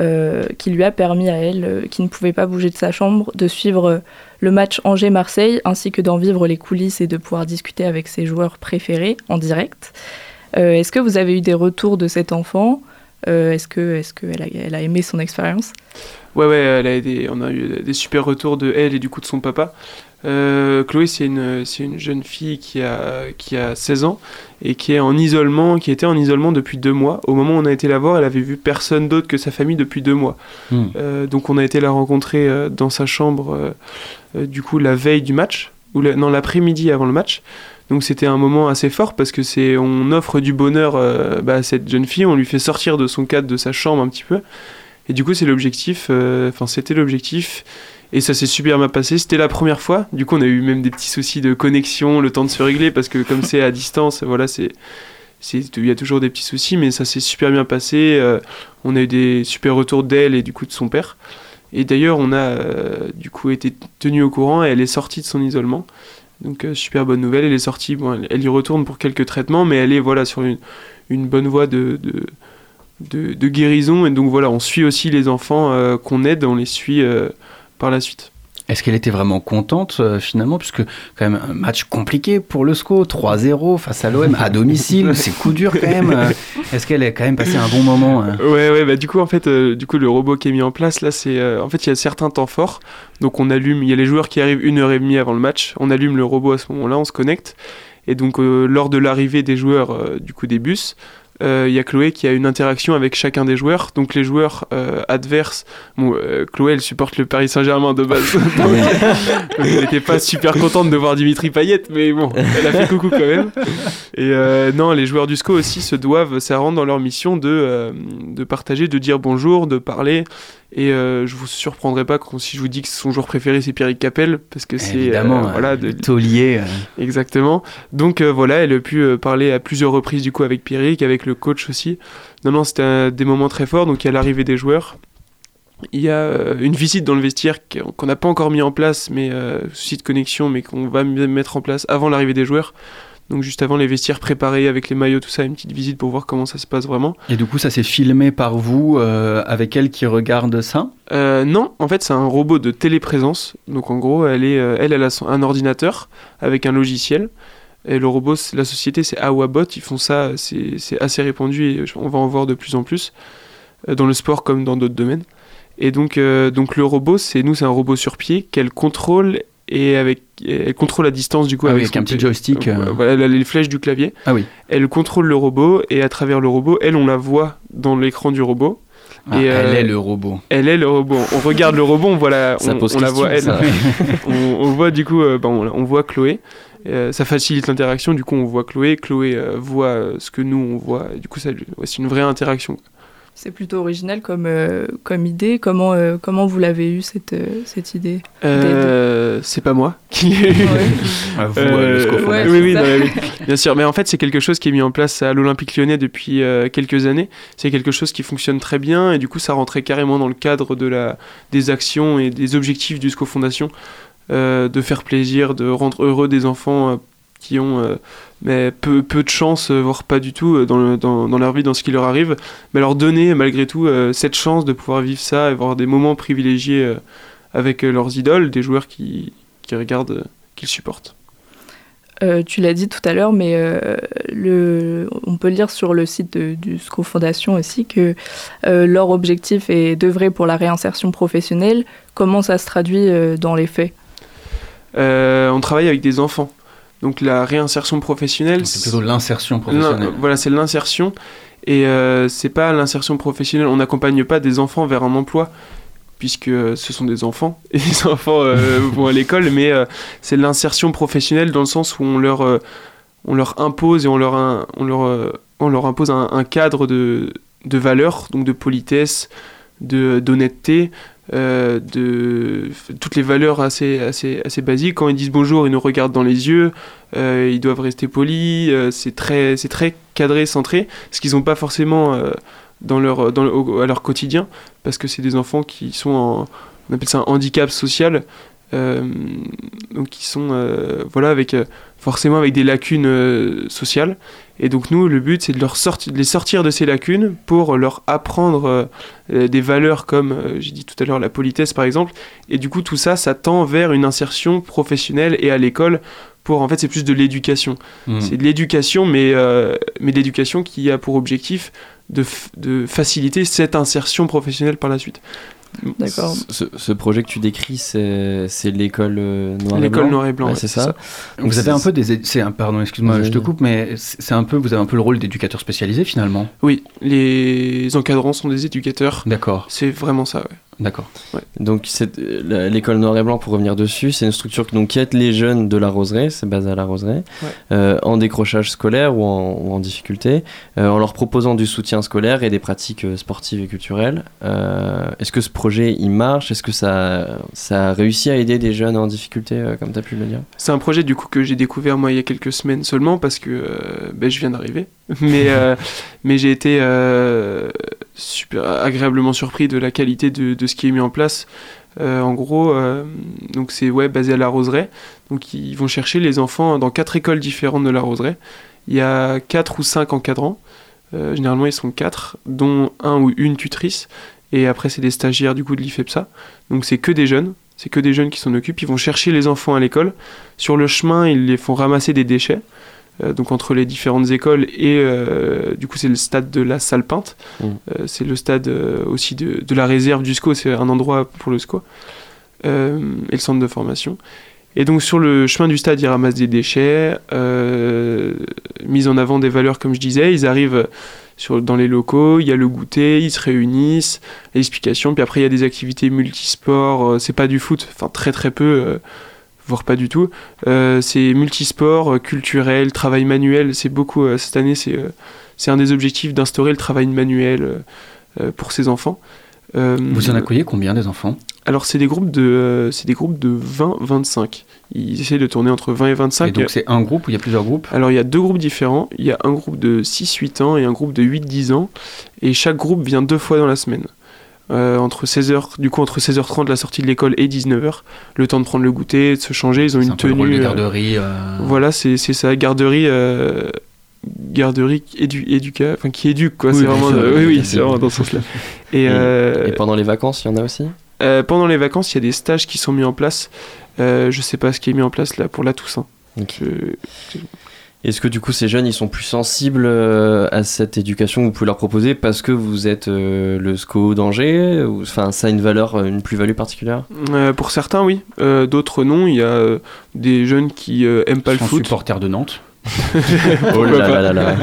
euh, qui lui a permis à elle, euh, qui ne pouvait pas bouger de sa chambre, de suivre euh, le match Angers-Marseille, ainsi que d'en vivre les coulisses et de pouvoir discuter avec ses joueurs préférés en direct. Est-ce que vous avez eu des retours de cet enfant? Est-ce que est-ce qu'elle a, elle a aimé son expérience? Ouais, ouais, on a eu des super retours de elle et du coup de son papa. Euh, Chloé, c'est une, une jeune fille qui a, qui a 16 ans et qui est en isolement, qui était en isolement depuis deux mois. Au moment où on a été la voir, elle avait vu personne d'autre que sa famille depuis deux mois. Hmm. Euh, donc on a été la rencontrer euh, dans sa chambre, du coup la veille du match, ou la- non l'après-midi avant le match. Donc c'était un moment assez fort parce que c'est on offre du bonheur bah, à cette jeune fille, on lui fait sortir de son cadre, de sa chambre un petit peu. Et du coup c'est l'objectif, enfin c'était l'objectif. Et ça s'est super bien passé. C'était la première fois. Du coup, on a eu même des petits soucis de connexion, le temps de se régler, parce que comme c'est à distance, voilà, c'est, il y a toujours des petits soucis, mais ça s'est super bien passé. Euh, on a eu des super retours d'elle et du coup de son père. Et d'ailleurs, on a euh, du coup été tenu au courant elle est sortie de son isolement. Donc euh, super bonne nouvelle. Elle est sortie. Bon, elle, elle y retourne pour quelques traitements, mais elle est voilà sur une, bonne voie de, de, guérison. Et donc voilà, on suit aussi les enfants qu'on aide, on les suit par la suite. Est-ce qu'elle était vraiment contente euh, finalement Puisque quand même un match compliqué pour le SCO, 3-0 face à l'OM à domicile, c'est coup dur quand même. Euh, Est-ce qu'elle a quand même passé un bon moment hein? Ouais, ouais, bah du coup, en fait, euh, du coup, le robot qui est mis en place, là, c'est. euh, en fait, il y a certains temps forts. Donc, on allume, il y a les joueurs qui arrivent une heure et demie avant le match. On allume le robot à ce moment-là, on se connecte. Et donc, lors de l'arrivée des joueurs, du coup, des bus, il y a Chloé qui a une interaction avec chacun des joueurs. Donc, les joueurs euh, adverses. Bon, euh, Chloé, elle supporte le Paris Saint-Germain de base. elle n'était pas super contente de voir Dimitri Payet, mais bon, elle a fait coucou quand même. Et euh, non, les joueurs du SCO aussi se doivent, ça rentre dans leur mission de, euh, de partager, de dire bonjour, de parler. Et euh, je vous surprendrai pas quand, si je vous dis que son joueur préféré c'est Pierrick Capel, parce que c'est Évidemment, euh, voilà, de, taulier. euh, Exactement. Donc euh, voilà, elle a pu euh, parler à plusieurs reprises du coup avec Pierrick, avec le coach aussi. Non, non, c'était des moments très forts. Donc il y a l'arrivée des joueurs. Il y a euh, une visite dans le vestiaire qu'on n'a pas encore mis en place, mais euh, souci de connexion, mais qu'on va mettre en place avant l'arrivée des joueurs. Donc juste avant les vestiaires préparés avec les maillots, tout ça, une petite visite pour voir comment ça se passe vraiment. Et du coup, ça s'est filmé par vous euh, avec elle qui regarde ça? Euh, non, en fait, c'est un robot de téléprésence. Donc, en gros, elle, est, elle, elle a son- un ordinateur avec un logiciel. Et le robot, la société, c'est Awabot. Ils font ça, c'est assez répandu et on va en voir de plus en plus euh, dans le sport comme dans d'autres domaines. Et donc, euh, donc le robot, c'est nous, c'est un robot sur pied qu'elle contrôle et avec, elle contrôle à distance du coup Ah avec, un petit joystick, Euh. Voilà, les flèches du clavier. Ah oui. Elle contrôle le robot et à travers le robot, elle, on la voit dans l'écran du robot. Ah, Et, elle euh, est le robot. Elle est le robot. On regarde le robot, on voit la, Ça on, pose on la question, voit elle. on, on voit du coup, euh, on voit Chloé. Euh, ça facilite l'interaction. Du coup, on voit Chloé. Chloé euh, voit euh, ce que nous on voit. Et du coup, ça, ouais, c'est une vraie interaction. C'est plutôt original comme, euh, comme idée. Comment, euh, comment vous l'avez eu cette, euh, cette idée Euh, c'est pas moi qui l'ai eu. Ah, vous, euh, le Euh, scofondateur. oui, oui, non, bien sûr. Mais en fait, c'est quelque chose qui est mis en place à l'Olympique lyonnais depuis euh, quelques années. C'est quelque chose qui fonctionne très bien et du coup, ça rentrait carrément dans le cadre de la, des actions et des objectifs du SCO Fondation de faire plaisir, de rendre heureux des enfants euh, qui ont euh, peu, peu de chance, euh, voire pas du tout, euh, dans, le- dans, dans leur vie, dans ce qui leur arrive, mais leur donner malgré tout euh, cette chance de pouvoir vivre ça avoir des moments privilégiés euh, avec euh, leurs idoles, des joueurs qui, regardent, euh, qu'ils supportent. Euh, tu l'as dit tout à l'heure, mais euh, le, on peut lire sur le site de- du SCO Fondation aussi que euh, leur objectif est d'œuvrer pour la réinsertion professionnelle. Comment ça se traduit euh, dans les faits? Euh, on travaille avec des enfants. Donc la réinsertion professionnelle, C'est plutôt l'insertion professionnelle. voilà, c'est l'insertion. Et euh, c'est pas l'insertion professionnelle. On n'accompagne pas des enfants vers un emploi, puisque euh, ce sont des enfants. Et les enfants euh, vont à l'école, mais euh, c'est l'insertion professionnelle dans le sens où on leur, euh, on leur impose et on leur, in- on leur, euh, on leur impose un, un cadre de, de valeurs, donc de politesse, de d'honnêteté, euh, de toutes les valeurs assez, assez, assez basiques. Quand ils disent bonjour, ils nous regardent dans les yeux, euh, ils doivent rester polis, euh, c'est très, très cadré, centré, ce qu'ils n'ont pas forcément dans leur, dans le- à leur quotidien, parce que c'est des enfants qui sont en, on appelle ça un handicap social, donc qui sont euh, voilà avec euh, forcément avec des lacunes euh, sociales. Et donc nous le but c'est de leur sortir de les sortir de ces lacunes pour leur apprendre euh, euh, des valeurs comme euh, j'ai dit tout à l'heure la politesse par exemple. Et du coup tout ça ça tend vers une insertion professionnelle et à l'école pour en fait c'est plus de l'éducation. Hmm. c'est de l'éducation mais euh, mais de l'éducation qui a pour objectif de faciliter cette insertion professionnelle par la suite D'accord. Ce, ce projet que tu décris, c'est c'est l'école euh, noir et L'école noir et blanc, Ouais, c'est c'est ça. ça. Donc Vous avez un peu des, c'est un pardon, excuse-moi, je te coupe, mais c'est c'est un peu, vous avez un peu le rôle d'éducateur spécialisé finalement? oui les encadrants sont des éducateurs D'accord, c'est vraiment ça ouais. D'accord. Donc la- l'école noir et blanc, pour revenir dessus, c'est une structure qui, donc, qui aide les jeunes de la Roseraie, c'est basé à la Roseraie, Ouais. euh, en décrochage scolaire ou en, ou en difficulté, euh, en leur proposant du soutien scolaire et des pratiques euh, sportives et culturelles. Euh, Est-ce que ce projet, il marche? Est-ce que ça, ça a réussi à aider des jeunes en difficulté, euh, comme tu as pu le dire? C'est un projet du coup que j'ai découvert moi il y a quelques semaines seulement parce que euh, ben, je viens d'arriver. Mais, euh, mais j'ai été euh, super agréablement surpris de la qualité de, de ce qui est mis en place. Euh, en gros, donc c'est ouais, basé à la Roseraie. Donc ils vont chercher les enfants dans quatre écoles différentes de la Roseraie. Il y a quatre ou cinq encadrants. Généralement ils sont quatre, dont un ou une tutrice. Et après c'est des stagiaires du coup de l'IFEPSA. Donc c'est que des jeunes. C'est que des jeunes qui s'en occupent. Ils vont chercher les enfants à l'école. Sur le chemin, ils les font ramasser des déchets. Euh, donc entre les différentes écoles et euh, du coup c'est le stade de la Salpinte. Mm. Euh, c'est le stade euh, aussi de, de la réserve du SCO, c'est un endroit pour le SCO. Et le centre de formation. Et donc sur le chemin du stade, ils ramassent des déchets, mise en avant des valeurs comme je disais, ils arrivent sur, dans les locaux, il y a le goûter, ils se réunissent, l'explication, puis après il y a des activités multisports, c'est pas du foot, enfin très très peu, voire pas du tout. Euh, c'est multisport, euh, culturel, travail manuel, c'est beaucoup, euh, cette année c'est c'est un des objectifs d'instaurer le travail manuel pour ces enfants. Vous en accueillez combien des enfants? Alors c'est des groupes de euh, c'est des groupes de 20 25. Ils essaient de tourner entre 20 et 25. Et donc c'est un groupe ou il y a plusieurs groupes? Alors il y a deux groupes différents, il y a un groupe de 6 8 ans et un groupe de 8 10 ans et chaque groupe vient deux fois dans la semaine. Euh, entre 16h du coup entre 16h30 la sortie de l'école et 19h, le temps de prendre le goûter, de se changer, ils ont une un peu le tenue rôle de euh, garderie. euh, Voilà, c'est c'est ça garderie euh, garderie édu, éduca, enfin qui éduque quoi, Oui, c'est vraiment euh, oui, oui, c'est vraiment dans ce sens-là. Et, Et- euh, Et pendant les vacances, il y en a aussi? euh, pendant les vacances, il y a des stages qui sont mis en place. Euh, je sais pas ce qui est mis en place là pour la Toussaint. Ok. Je- Est-ce que du coup ces jeunes ils sont plus sensibles euh, à cette éducation que vous pouvez leur proposer parce que vous êtes euh, le SCO d'Angers ou enfin ça a une valeur, euh, une plus-value particulière? Euh, pour certains, oui. Euh, D'autres, non. Il y a euh, des jeunes qui euh, aiment pas le sont foot. supporters de Nantes. Oh là là là là.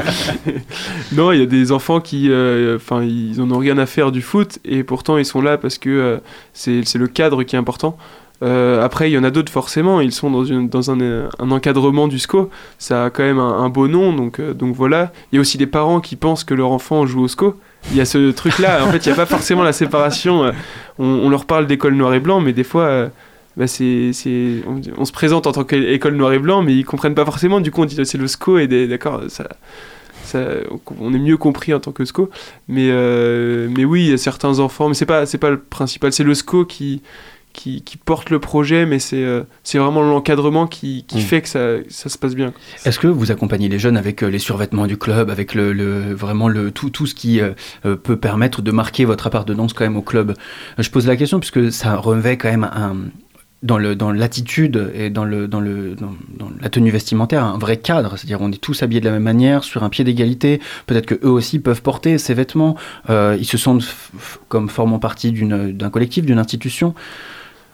non, il y a des enfants qui, euh, enfin, ils en ont rien à faire du foot et pourtant ils sont là parce que euh, c'est le cadre qui est important. Euh, après, il y en a d'autres forcément, ils sont dans, un, encadrement du SCO, ça a quand même un, un beau nom, donc, euh, donc voilà. Il y a aussi des parents qui pensent que leur enfant joue au SCO. Il y a ce truc-là, en fait, il n'y a pas forcément la séparation. euh, On, leur parle d'école noir et blanc, mais des fois, bah, on, se présente en tant qu'école noir et blanc, mais ils comprennent pas forcément. Du coup, on dit c'est le SCO, et d'accord, on est mieux compris en tant que SCO. Mais, oui, il y a certains enfants, mais c'est pas, pas le principal, c'est le SCO qui, qui, qui porte le projet, mais c'est, euh, vraiment l'encadrement qui, qui Mm. fait que ça, ça se passe bien. Est-ce que vous accompagnez les jeunes avec euh, les survêtements du club, avec le, le- vraiment le, tout, tout ce qui euh, euh, peut permettre de marquer votre appartenance quand même au club? Je pose la question puisque ça revêt quand même un, dans le dans l'attitude et dans le dans le dans, dans la tenue vestimentaire un vrai cadre. C'est-à-dire on est tous habillés de la même manière sur un pied d'égalité. Peut-être que eux aussi peuvent porter ces vêtements. Euh, ils se sentent comme formant partie d'une d'un collectif d'une institution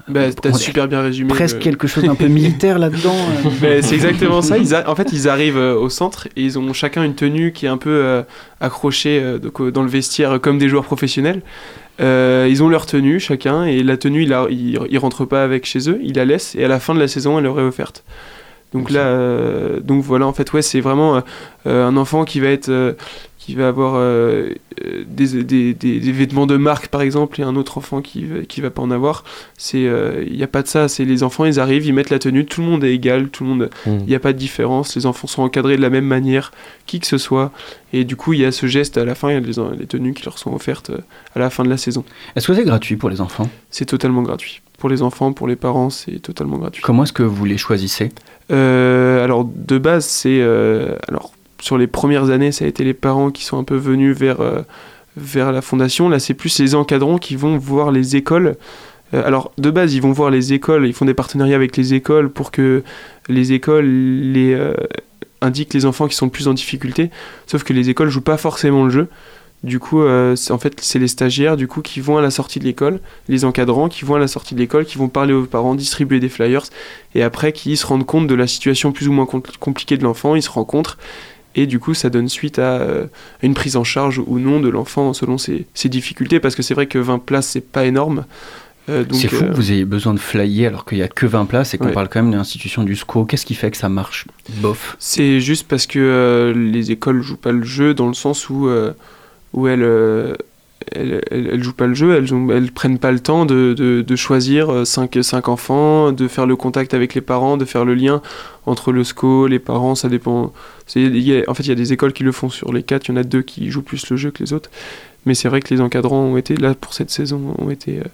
Bah, t'as super bien résumé. presque le- quelque chose d'un peu militaire là-dedans euh. Mais c'est exactement ça. Ils a- En fait, ils arrivent euh, au centre et ils ont chacun une tenue qui est un peu euh, accrochée euh, donc, dans le vestiaire comme des joueurs professionnels. Ils ont leur tenue chacun et la tenue, ils la, ils, ils rentrent pas avec chez eux, ils la laissent et à la fin de la saison, elle leur est offerte. Donc là, donc voilà, en fait, ouais, c'est vraiment un enfant qui va être, qui va avoir euh, euh, des, des, des, des vêtements de marque par exemple et un autre enfant qui, qui va pas en avoir. C'est, il n'y a pas de ça. C'est les enfants, ils arrivent, ils mettent la tenue, tout le monde est égal, tout le monde, il Mm. n'y a pas de différence. Les enfants sont encadrés de la même manière, qui que ce soit. Et du coup, il y a ce geste à la fin, il y a les, les tenues qui leur sont offertes euh, à la fin de la saison. est-ce que c'est gratuit pour les enfants? C'est totalement gratuit. Pour les enfants, pour les parents, c'est totalement gratuit. comment est-ce que vous les choisissez? Euh, alors de base, c'est euh, alors sur les premières années, ça a été les parents qui sont un peu venus vers euh, la fondation. Là, c'est plus les encadrants qui vont voir les écoles. Euh, alors de base, ils vont voir les écoles. Ils font des partenariats avec les écoles pour que les écoles les euh, indiquent les enfants qui sont le plus en difficulté. Sauf que les écoles jouent pas forcément le jeu. Du coup, en fait, c'est les stagiaires du coup qui vont à la sortie de l'école, les encadrants qui vont à la sortie de l'école, qui vont parler aux parents, distribuer des flyers et après qui se rendent compte de la situation plus ou moins com- compliquée de l'enfant, ils se rencontrent et du coup ça donne suite à euh, une prise en charge ou non de l'enfant selon ses, ses difficultés parce que c'est vrai que 20 places c'est pas énorme. Euh, C'est fou euh, que vous ayez besoin de flyer alors qu'il n'y a que 20 places et qu'on Ouais. parle quand même d'une institution du SCO. Qu'est-ce qui fait que ça marche bof? C'est juste parce que euh, les écoles jouent pas le jeu dans le sens où, euh, où elles, euh, elles, elles- jouent pas le jeu, elles, ont, elles prennent pas le temps de, choisir 5 cinq enfants, de faire le contact avec les parents, de faire le lien entre le SCO, les parents, ça dépend. y a- en fait, il y a des écoles qui le font sur les quatre, il y en a deux qui jouent plus le jeu que les autres. Mais c'est vrai que les encadrants ont été, là pour cette saison, ont été euh,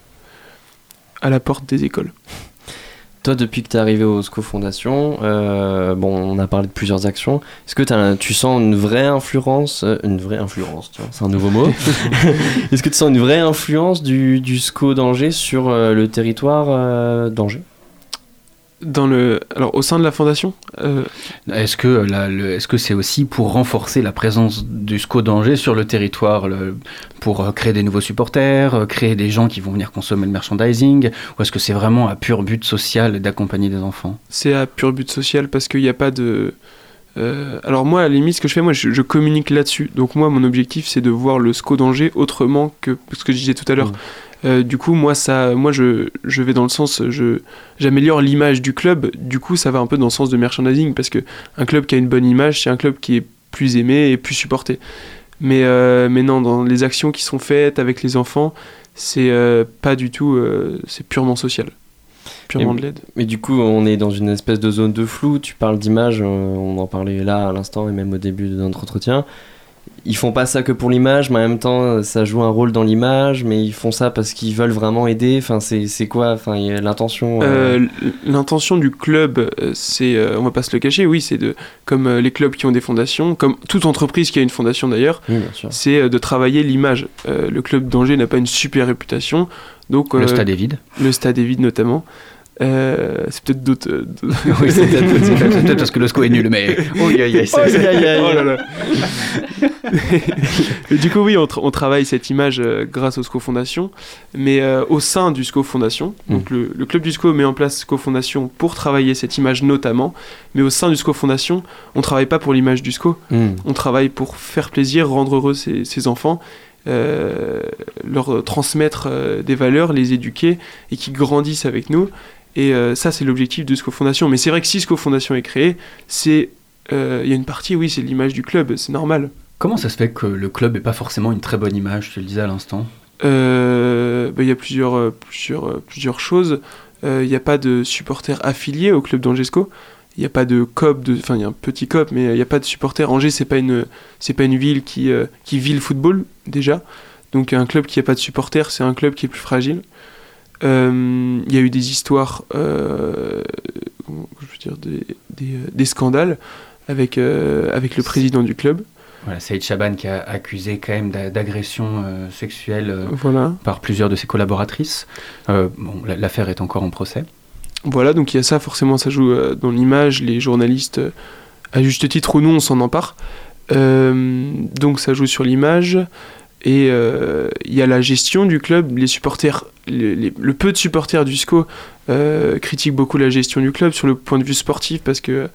à la porte des écoles. Toi, depuis que tu es arrivé au SCO Fondation, euh, bon, on a parlé de plusieurs actions. Est-ce que tu sens une vraie influence, euh, une vraie influence, c'est un nouveau mot. Est-ce que tu sens une vraie influence du, du SCO d'Angers sur euh, le territoire euh, d'Angers? Dans le, alors au sein de la fondation, euh, Est-ce que le- est-ce que c'est aussi pour renforcer la présence du SCO d'Angers sur le territoire, le- pour euh, créer des nouveaux supporters, euh, créer des gens qui vont venir consommer le merchandising, ou est-ce que c'est vraiment à pur but social d'accompagner des enfants? C'est à pur but social parce qu'il n'y a pas de. euh, alors moi, à la limite, ce que je fais, moi, je, je communique là-dessus. Donc moi, mon objectif, c'est de voir le SCO d'Angers autrement que ce que je disais tout à l'heure. Mm. Euh, du coup, moi, ça, moi, je, je vais dans le sens, je, j'améliore l'image du club. Du coup, ça va un peu dans le sens de merchandising parce que un club qui a une bonne image, c'est un club qui est plus aimé et plus supporté. Mais, euh, mais non, dans les actions qui sont faites avec les enfants, c'est euh, pas du tout, c'est purement social, purement Et- de l'aide. Mais du coup, on est dans une espèce de zone de flou. Tu parles d'image, on en parlait là à l'instant et même au début de notre entretien. Ils font pas ça que pour l'image, mais en même temps, ça joue un rôle dans l'image, mais ils font ça parce qu'ils veulent vraiment aider. Enfin, c'est c'est quoi enfin, l'intention euh, Euh, L'intention du club, euh, c'est, euh, on va pas se le cacher, oui, c'est de, comme euh, les clubs qui ont des fondations, comme toute entreprise qui a une fondation d'ailleurs, Oui, bien sûr. c'est euh, de travailler l'image. Euh, le club d'Angers n'a pas une super réputation, donc Le stade est vide. le stade est vide notamment. Euh, c'est peut-être d'autres. euh, Oui, c'est peut-être parce que le SCO est nul, mais. Oh, aïe, aïe, c'est- Oh là là. Du coup, oui, on, tra- on travaille cette image euh, grâce au SCO Fondation, mais au sein du SCO Fondation. Donc, le, le club du SCO met en place SCO Fondation pour travailler cette image notamment, mais au sein du SCO Fondation, on travaille pas pour l'image du SCO, Mm. on travaille pour faire plaisir, rendre heureux ses, ses enfants. euh, leur transmettre euh, des valeurs, les éduquer et qu'ils grandissent avec nous. Et euh, ça, c'est l'objectif de SCO Fondation. Mais c'est vrai que si SCO Fondation est créé, c'est euh, il y a une partie, oui, c'est l'image du club, c'est normal. Comment ça se fait que le club n'est pas forcément une très bonne image, te le disais à l'instant? Euh, bah, Il y a plusieurs, plusieurs, plusieurs choses. Il n'y a pas de supporters affiliés au club d'Angesco. Il n'y a pas de COP, enfin il y a un petit COP, mais il n'y a pas de supporters. Angers, c'est pas une, c'est pas une ville qui, qui vit le football déjà. Donc un club qui n'a pas de supporters, c'est un club qui est plus fragile. Euh, Il y a eu des histoires, euh, comment je veux dire, des, des, euh, des scandales avec, euh, avec le président du club. Voilà, Saïd Chaban qui a accusé quand même d'a- d'agression euh, sexuelle euh, Voilà. par plusieurs de ses collaboratrices. Euh, bon, la- l'affaire est encore en procès. Voilà, donc il y a ça, forcément, ça joue euh, dans l'image, les journalistes, euh, à juste titre ou non, on s'en empare. Euh, donc ça joue sur l'image, et euh, il y a la gestion du club, les supporters, les- les- le peu de supporters du SCO euh, critiquent beaucoup la gestion du club sur le point de vue sportif, parce que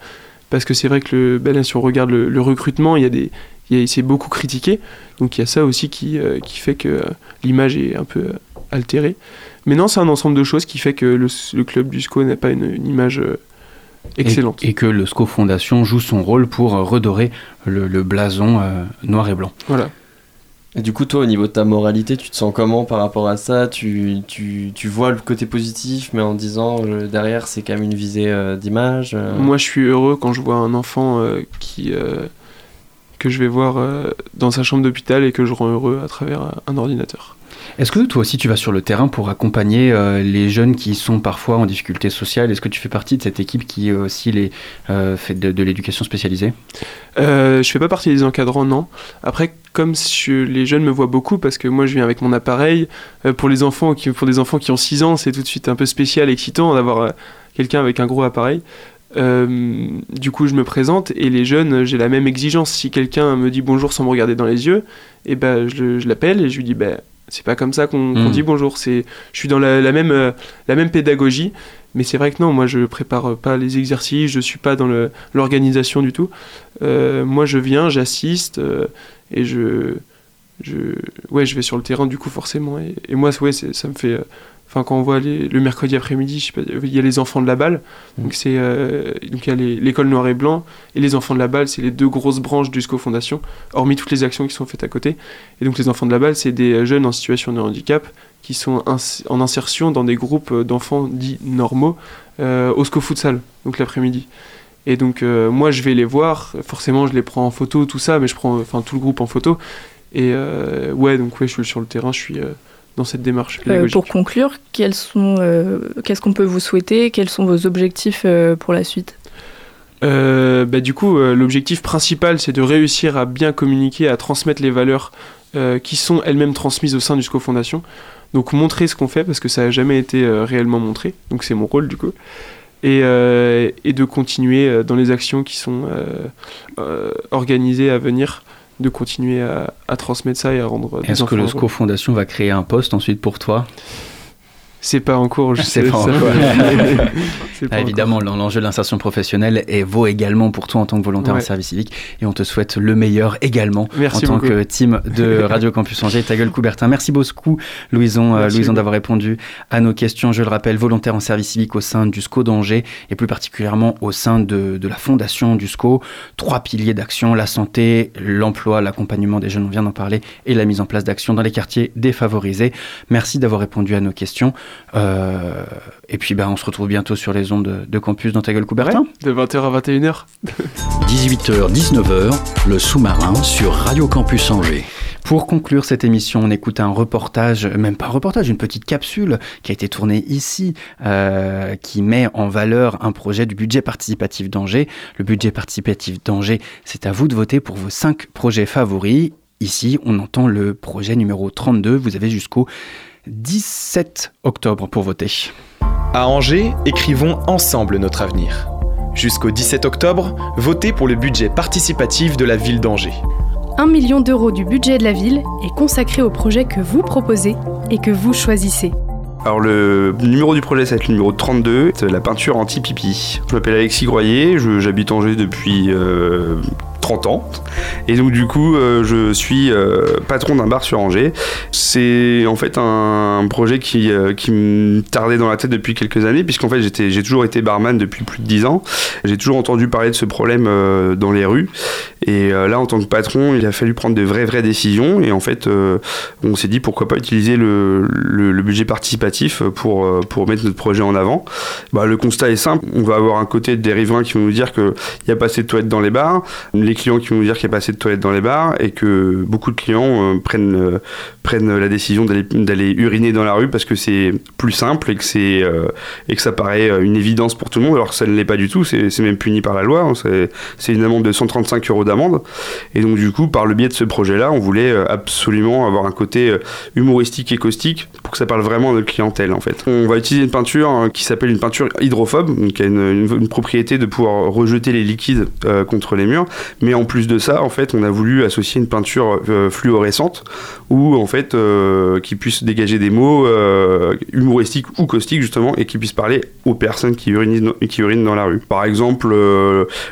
parce que c'est vrai que le, ben là, si on regarde le, le recrutement, il y a des, il y a- c'est beaucoup critiqué, donc il y a ça aussi qui, euh, qui fait que euh, l'image est un peu altérée. Mais non, c'est un ensemble de choses qui fait que le, le club du SCO n'a pas une, une image excellente. Et, et que le SCO Fondation joue son rôle pour redorer le, le blason euh, noir et blanc. Voilà. Du coup, toi, au niveau de ta moralité, tu te sens comment par rapport à ça? Tu, tu, tu vois le côté positif, mais en disant euh, derrière, c'est quand même une visée euh, d'image euh. Moi, je suis heureux quand je vois un enfant qui, que je vais voir dans sa chambre d'hôpital et que je rends heureux à travers un ordinateur. Est-ce que toi aussi tu vas sur le terrain pour accompagner euh, les jeunes qui sont parfois en difficulté sociale? Est-ce que tu fais partie de cette équipe qui euh, aussi euh, fait de, l'éducation spécialisée? Je fais pas partie des encadrants, non. Après, comme les jeunes me voient beaucoup, parce que moi je viens avec mon appareil, pour les enfants qui, pour des enfants qui ont 6 ans, c'est tout de suite un peu spécial, excitant d'avoir quelqu'un avec un gros appareil. Du coup, je me présente et les jeunes, j'ai la même exigence. Si quelqu'un me dit bonjour sans me regarder dans les yeux, et ben je, je l'appelle et je lui dis ben c'est pas comme ça qu'on qu'on Mm. dit bonjour. C'est, je suis dans la, la même euh, la même pédagogie, mais c'est vrai que non, moi je prépare pas les exercices, je suis pas dans l'organisation du tout. Euh, moi je viens, j'assiste euh, et je, je, ouais, je vais sur le terrain du coup forcément. Et, et moi, ouais, ça me fait. Enfin, quand on voit les- le mercredi après-midi, il y a les enfants de la balle. Donc c'est euh, donc il y a l'école noir et blanc et les enfants de la balle, c'est les deux grosses branches du SCO Fondation, hormis toutes les actions qui sont faites à côté. Et donc les enfants de la balle, c'est des jeunes en situation de handicap qui sont ins- en insertion dans des groupes euh, d'enfants dits normaux euh, au SCO Futsal, donc l'après-midi. Et donc euh, moi je vais les voir, forcément je les prends en photo, tout ça, mais je prends enfin tout le groupe en photo. Et ouais, donc ouais, je suis sur le terrain, je suis dans cette démarche Euh, pédagogique. pour conclure, quels sont, euh, qu'est-ce qu'on peut vous souhaiter Quels sont vos objectifs euh, pour la suite? Euh, bah, du coup, euh, l'objectif principal, c'est de réussir à bien communiquer, à transmettre les valeurs euh, qui sont elles-mêmes transmises au sein du SCO Fondation. Donc montrer ce qu'on fait, parce que ça n'a jamais été euh, réellement montré. Donc c'est mon rôle, du coup. Et, euh, et de continuer euh, dans les actions qui sont euh, euh, organisées à venir, de continuer à, à transmettre ça et à rendre Est-ce que le. SCO Fondation va créer un poste ensuite pour toi? C'est pas en cours, je sais. pas en cours. Ah, en évidemment, l'en- l'enjeu de l'insertion professionnelle vaut également pour toi en tant que volontaire en service civique. Et on te souhaite le meilleur également Merci en tant que team de Radio Campus Angers. Ta gueule Coubertin. Merci beaucoup, Louison, euh, Merci Louison beaucoup. d'avoir répondu à nos questions. Je le rappelle, volontaire en service civique au sein du SCO d'Angers et plus particulièrement au sein de, de la fondation du SCO. Trois piliers d'action, la santé, l'emploi, l'accompagnement des jeunes, on vient d'en parler, et la mise en place d'actions dans les quartiers défavorisés. Merci d'avoir répondu à nos questions. Euh, et puis, bah, on se retrouve bientôt sur les ondes de, de campus dans ta gueule, Coubertin. De 20h à 21h. 18h, 19h, le sous-marin sur Radio Campus Angers. Pour conclure cette émission, on écoute un reportage, même pas un reportage, une petite capsule qui a été tournée ici, euh, qui met en valeur un projet du budget participatif d'Angers. Le budget participatif d'Angers, c'est à vous de voter pour vos cinq projets favoris. Ici, on entend le projet numéro 32. Vous avez jusqu'au 17 octobre pour voter. À Angers, écrivons ensemble notre avenir. Jusqu'au 17 octobre, votez pour le budget participatif de la ville d'Angers. 1 million d'euros du budget de la ville est consacré au projet que vous proposez et que vous choisissez. Alors le numéro du projet, ça va être le numéro 32, c'est la peinture anti-pipi. Je m'appelle Alexis Groyer, j'habite Angers depuis euh, 30 ans. Et donc du coup, euh, je suis euh, patron d'un bar sur Angers. C'est en fait un, projet qui, euh, qui me tardait dans la tête depuis quelques années, puisqu'en fait j'ai toujours été barman depuis plus de 10 ans. J'ai toujours entendu parler de ce problème dans les rues. Et là, en tant que patron, il a fallu prendre de vraies, vraies décisions. Et en fait, on s'est dit pourquoi pas utiliser le, le- budget participatif pour, pour mettre notre projet en avant. Bah, le constat est simple. On va avoir un côté des riverains qui vont nous dire qu'il n'y a pas assez de toilettes dans les bars, clients qui vont nous dire qu'il n'y a pas assez de toilettes dans les bars, et que beaucoup de clients euh, prennent, euh, prennent la décision d'aller uriner dans la rue parce que c'est plus simple et que, c'est, euh, et que ça paraît une évidence pour tout le monde, alors que ça ne l'est pas du tout. C'est même puni par la loi. hein. C'est une amende de 135 euros d'amende. Et donc, du coup, par le biais de ce projet-là, on voulait absolument avoir un côté humoristique et caustique pour que ça parle vraiment à notre clientèle, en fait. On va utiliser une peinture hein, qui s'appelle une peinture hydrophobe, qui a une, une- propriété de pouvoir rejeter les liquides contre les murs. Mais en plus de ça, en fait, on a voulu associer une peinture euh, fluorescente ou en fait euh, qui puisse dégager des mots euh, humoristiques ou caustiques justement et qui puisse parler aux personnes qui urinent, qui urinent dans la rue. Par exemple,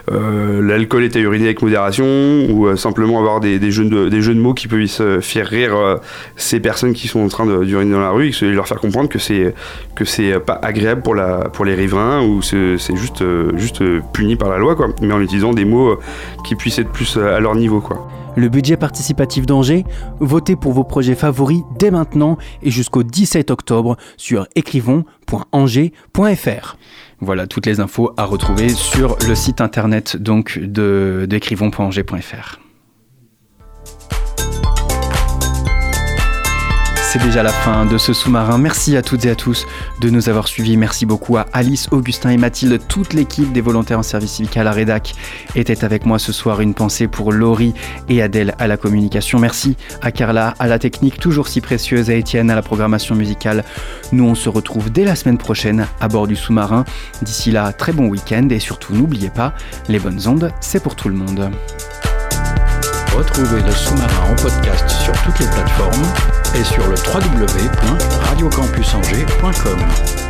l'alcool est à uriner avec modération ou simplement avoir des, jeux de, des jeux de mots qui puissent faire rire ces personnes qui sont en train d'uriner dans la rue et leur faire comprendre que c'est que c'est pas agréable pour la pour les riverains ou c'est juste juste puni par la loi quoi mais en utilisant des mots qui puissent être plus euh, à leur niveau quoi. Le budget participatif d'Angers, votez pour vos projets favoris dès maintenant et jusqu'au 17 octobre sur écrivons.angers.fr. Voilà toutes les infos à retrouver sur le site internet donc de d'écrivons.angers.fr. C'est déjà la fin de ce sous-marin. Merci à toutes et à tous de nous avoir suivis. Merci beaucoup à Alice, Augustin et Mathilde. Toute l'équipe des volontaires en service civique à la rédac était avec moi ce soir. Une pensée pour Laurie et Adèle à la communication. Merci à Carla à la technique, toujours si précieuse, à Étienne à la programmation musicale. Nous, on se retrouve dès la semaine prochaine à bord du sous-marin. D'ici là, très bon week-end et surtout, n'oubliez pas, les bonnes ondes, c'est pour tout le monde. Retrouvez le sous-marin en podcast sur toutes les plateformes et sur le www.radiocampusangers.com.